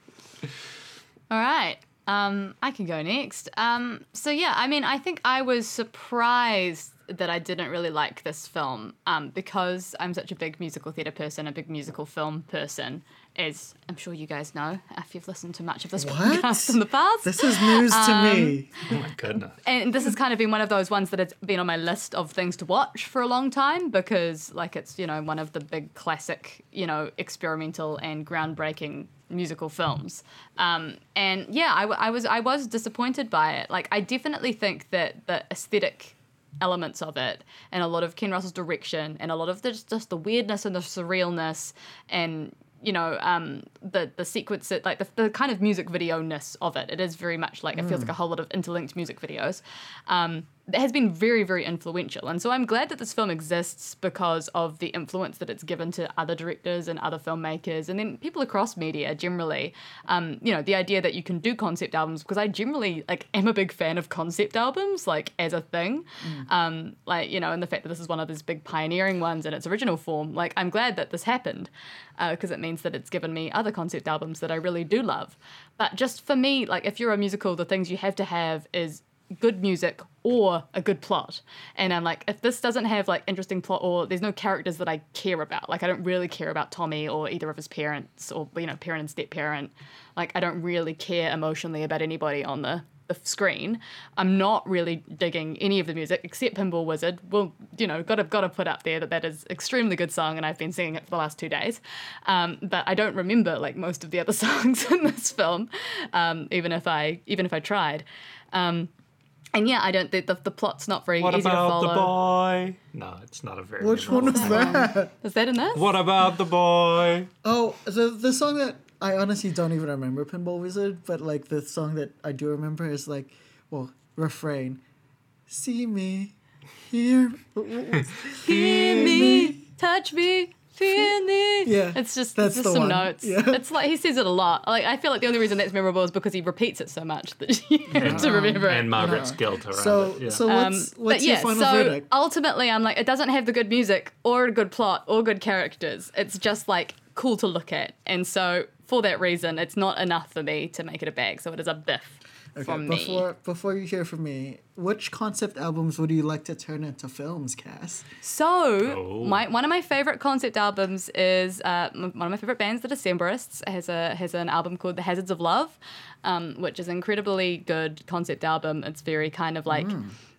All right. Um, I can go next. Um, so yeah, I mean, I think I was surprised that I didn't really like this film um, because I'm such a big musical theatre person, a big musical film person, as I'm sure you guys know if you've listened to much of this What? podcast in the past. This is news to Um, me. Oh my goodness. and this has kind of been one of those ones that has been on my list of things to watch for a long time because like it's you know one of the big classic you know experimental and groundbreaking musical films. Um, and yeah I, I was i was disappointed by it. Like i definitely think that the aesthetic elements of it and a lot of ken russell's direction and a lot of the, just, just the weirdness and the surrealness and you know um, the the sequence it like the, the kind of music video ness of it. It is very much like it feels like a whole lot of interlinked music videos. Um, has been very, very influential. And so I'm glad that this film exists because of the influence that it's given to other directors and other filmmakers, and then people across media generally. Um, you know, the idea that you can do concept albums because I generally like am a big fan of concept albums, like as a thing. Um, like you know, and the fact that this is one of those big pioneering ones in its original form. Like I'm glad that this happened because it means that it's given me other concept albums that I really do love. But just for me, like if you're a musical, the things you have to have is good music or a good plot. And I'm like, if this doesn't have like interesting plot or there's no characters that I care about, like I don't really care about Tommy or either of his parents or you know parent and step parent, like I don't really care emotionally about anybody on the the screen. I'm not really digging any of the music except Pinball Wizard. Well, you know, got to got to put up there that that is extremely good song, and I've been singing it for the last two days. Um, but I don't remember like most of the other [laughs] songs in this film, um, even if I even if I tried. Um, and yeah, I don't think the, the plot's not very What easy to about the boy? No, it's not a very. Which one was that? Is that in this? What about the boy? Oh, the the song that I honestly don't even remember, Pinball Wizard, but like the song that I do remember is like, well, refrain, see me, hear. Hear me, touch me, feel. Yeah, it's just that's it's just the some one. notes. Yeah. [laughs] It's like he says it a lot. Like I feel like the only reason that's memorable is because he repeats it so much that [laughs] you have to remember it. Ann-Margret's guilt around So it. Yeah. so Um, what's but what's yeah, your final so verdict? ultimately, I'm like, it doesn't have the good music or a good plot or good characters. It's just like cool to look at, and so for that reason, it's not enough for me to make it a bag. So it is a biff from me. before before you hear from me, which concept albums would you like to turn into films, Cass? So, Oh. my one of my favorite concept albums is uh, m- one of my favorite bands, the Decemberists, has a has an album called The Hazards of Love, um, which is an incredibly good concept album. It's very kind of like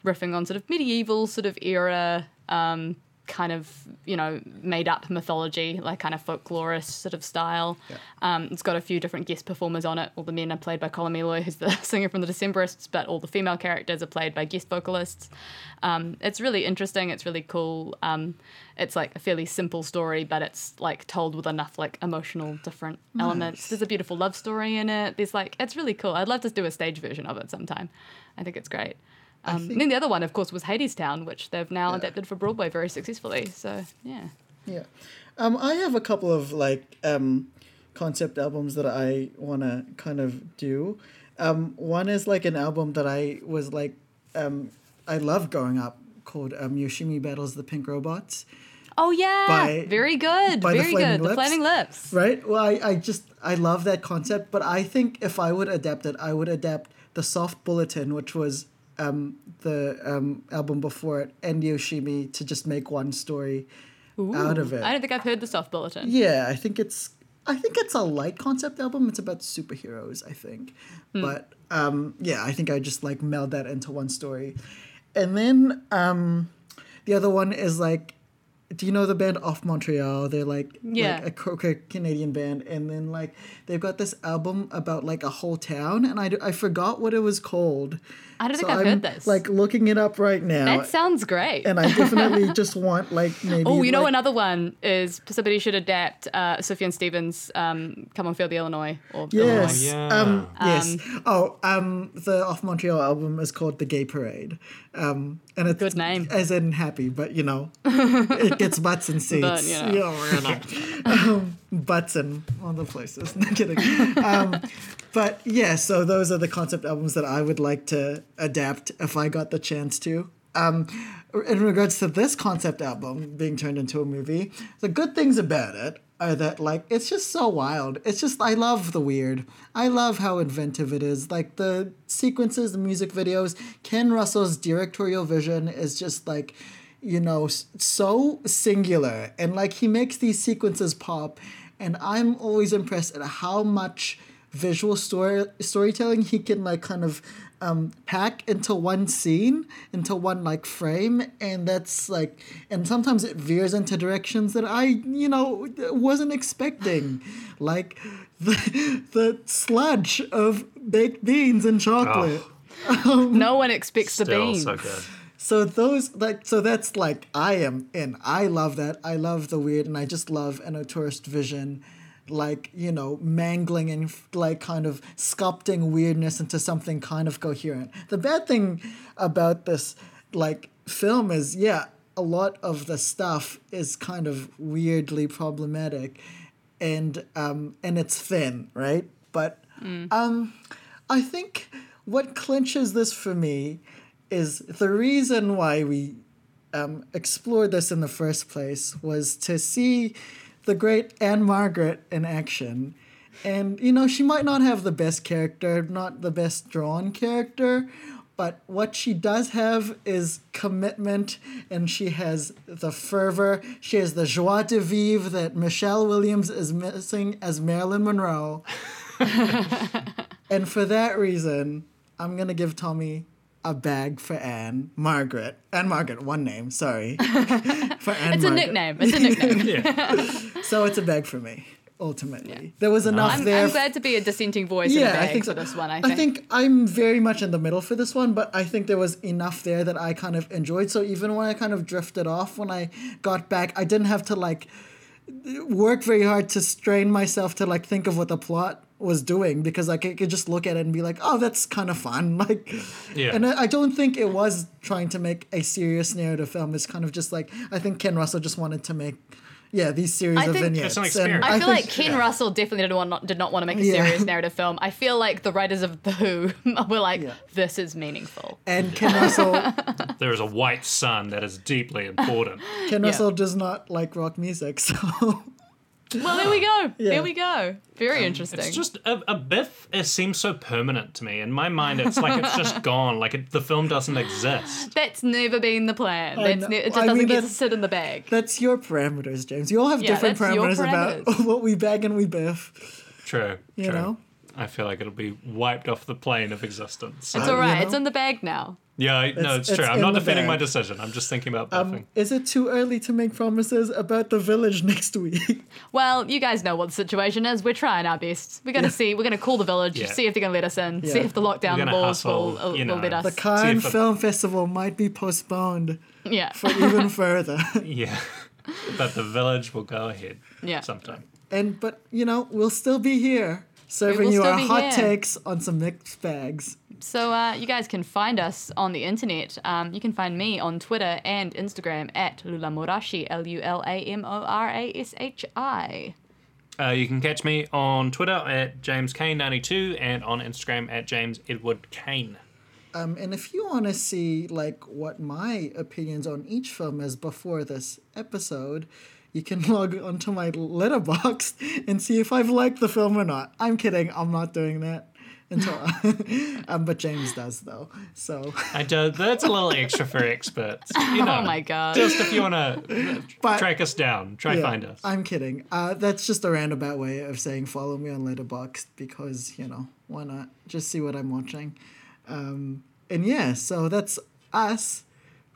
riffing on sort of medieval sort of era. Um, kind of you know made up mythology like kind of folklorist sort of style. Um, it's got a few different guest performers on it. All the men are played by Colin Meloy who's the [laughs] singer from the Decemberists but all the female characters are played by guest vocalists. Um, it's really interesting. It's really cool. Um, it's like a fairly simple story but it's like told with enough like emotional different elements. There's a beautiful love story in it. There's like it's really cool. I'd love to do a stage version of it sometime. I think it's great um, and then the other one, of course, was Hadestown, which they've now adapted for Broadway very successfully. So yeah, Yeah. Um, I have a couple of like um, concept albums that I want to kind of do. Um, one is like an album that I was like, um, I loved growing up called um, Yoshimi Battles the Pink Robots. oh yeah, By- very good, by the very Flaming good. The Flaming Lips. Right? Well, I, I just, I love that concept, but I think if I would adapt it, I would adapt The Soft Bulletin, which was um, the um, album before it, and Yoshimi to just make one story out of it. I don't think I've heard the Soft Bulletin. Yeah, I think it's I think it's a light concept album. It's about superheroes, I think. But um yeah, I think I just like meld that into one story. And then um the other one is like do you know the band of Montreal? They're like, Yeah. like a Canadian band, and then like they've got this album about like a whole town, and I, I forgot what it was called. I don't think So I've I'm heard this. like looking it up right now, that sounds great. and I definitely [laughs] just want like maybe. Oh, you know another one is somebody should adapt uh, Sufjan Stevens' um, "Come on, Feel the Illinoise" or Yes. yeah. Um, yes. oh, um, the of Montreal album is called The Gay Parade. Um, and it's Good name. As in happy, but you know, [laughs] it gets butts and seats. But, you know. [laughs] you know. um, butts and all the places. [laughs] Kidding. Um, but yeah, so those are the concept albums that I would like to adapt if I got the chance to. Um, in regards to this concept album being turned into a movie, the good things about it are that like it's just so wild. It's just I love the weird. I love how inventive it is. Like the sequences, the music videos, Ken Russell's directorial vision is just like you know so singular. And like he makes these sequences pop and I'm always impressed at how much visual story storytelling he can like kind of um, pack into one scene into one like frame. And that's like and sometimes it veers into directions that i you know wasn't expecting. Like the the sludge of baked beans and chocolate. [laughs] No one expects the beans. so good. So those like so that's like I am in. I love that. I love the weird, and I just love an auteurist vision, like you know, mangling and like kind of sculpting weirdness into something kind of coherent. The bad thing about this like film is yeah a lot of the stuff is kind of weirdly problematic and um and it's thin right but um i think what clinches this for me is the reason why we um, explored this in the first place was to see the great Ann-Margret in action. And, you know, she might not have the best character, not the best drawn character, but what she does have is commitment and she has the fervor. She has the joie de vivre that Michelle Williams is missing as Marilyn Monroe. [laughs] and for that reason, I'm going to give Tommy a bag for Ann-Margret. Anne Margaret, one name, sorry. [laughs] for Anne It's a Margret. nickname. It's a nickname. [laughs] So it's a bag for me, ultimately. There was enough I'm, there. I'm glad to be a dissenting voice in a yeah, bag I think for this one. I think. I'm very much in the middle for this one, but I think there was enough there that I kind of enjoyed. So even when I kind of drifted off when I got back, I didn't have to like work very hard to strain myself to like think of what the plot was doing because like I could just look at it and be like, oh, that's kind of fun. [laughs] Like, Yeah. and I, I don't think it was trying to make a serious narrative film. It's kind of just like I think Ken Russell just wanted to make, yeah, these series I of think- vignettes. It's an and experiment. I feel think- like Ken Russell definitely did, want, did not want to make a Yeah. serious narrative film. I feel like the writers of The Who [laughs] were like, Yeah. this is meaningful. and Ken Russell [laughs] There is a white sun that is deeply important. Ken Yeah. Russell does not like rock music, so Well, there we go. Yeah. There we go. Very interesting. It's just a, a Biff. It seems so permanent to me. In my mind, it's like it's just [laughs] gone. Like it, the film doesn't exist. That's never been the plan. That's ne- it just I doesn't mean, get to sit in the bag. that's your parameters, James. You all have Yeah, different that's your parameters, about [laughs] what we bag and we biff. True. You true. know? I feel like it'll be wiped off the plane of existence. It's Uh, all right. you It's in the bag now. Yeah, I, no, It's- it's, it's true. I'm not the defending my decision. I'm just thinking about biffing. Um, is it too early to make promises about the village [laughs] next week? Well, you guys know what the situation is. We're trying our best. We're gonna Yeah. see. We're gonna call the village, Yeah. see if they're gonna let us in, see if the lockdown laws will, hustle, will, you will let us. The Cannes if it- Film Festival might be postponed yeah, for even [laughs] further. [laughs] yeah, but the village will go ahead. Yeah. Sometime. And but you know, we'll still be here serving you our hot here. takes on some mixed bags. So uh, you guys can find us on the internet. Um, you can find me on Twitter and Instagram at Lulamorashi, L U L A M O R A S H I. Uh, you can catch me on Twitter at JamesKane92 and on Instagram at James Edward Kane. Um, and if you want to see like what my opinions on each film is before this episode, you can [laughs] log onto my Letterboxd and see if I've liked the film or not. I'm kidding. I'm not doing that until, [laughs] um, but James does though. So, I do, that's a little extra for experts. You know, Oh my god. Just if you want to [laughs] but track us down, try yeah, find us. I'm kidding. Uh, that's just a roundabout way of saying follow me on Letterboxd because you know why not? Just see what I'm watching. Um, and yeah, so that's us.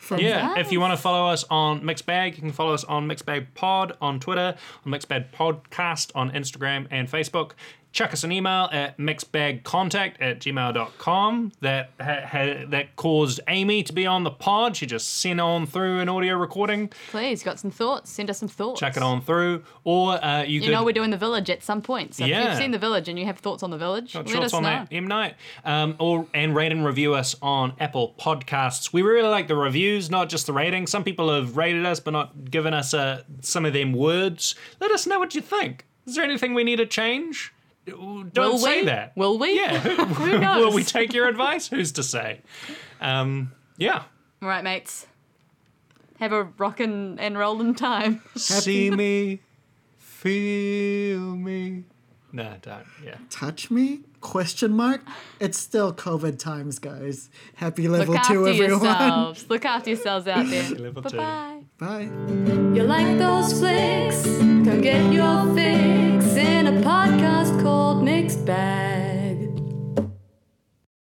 From Yeah, if you want to follow us on Mixed Bag, you can follow us on Mixed Bag Pod on Twitter, on Mixed Bag Podcast on Instagram and Facebook. Chuck us an email at mixbagcontact at gmail.com. That ha- ha- that caused Amy to be on the pod. She just sent on through an audio recording. Please, got some thoughts? Send us some thoughts. Chuck it on through. Or uh, you, You could know we're doing the village at some point. So if Yeah. you've seen the village and you have thoughts on the village, Got let thoughts us on know. that M Night, um, or and rate and review us on Apple Podcasts. We really like the reviews, not just the rating. Some people have rated us but not given us uh, some of them words. Let us know what you think. Is there anything we need to change? Don't Will say we? that. Will we? Yeah. [laughs] [laughs] Who knows? Will we take your advice? Who's to say? Um, yeah. All right, mates. Have a rockin' and rollin' time. [laughs] See me, feel me. No, don't. Yeah. touch me? Question mark. It's still COVID times, guys. Happy level Look two, after everyone. yourselves. Look after yourselves out there. Level two. Bye bye. Bye. You like those flicks? Come get your fix in a podcast Cold mixed bag.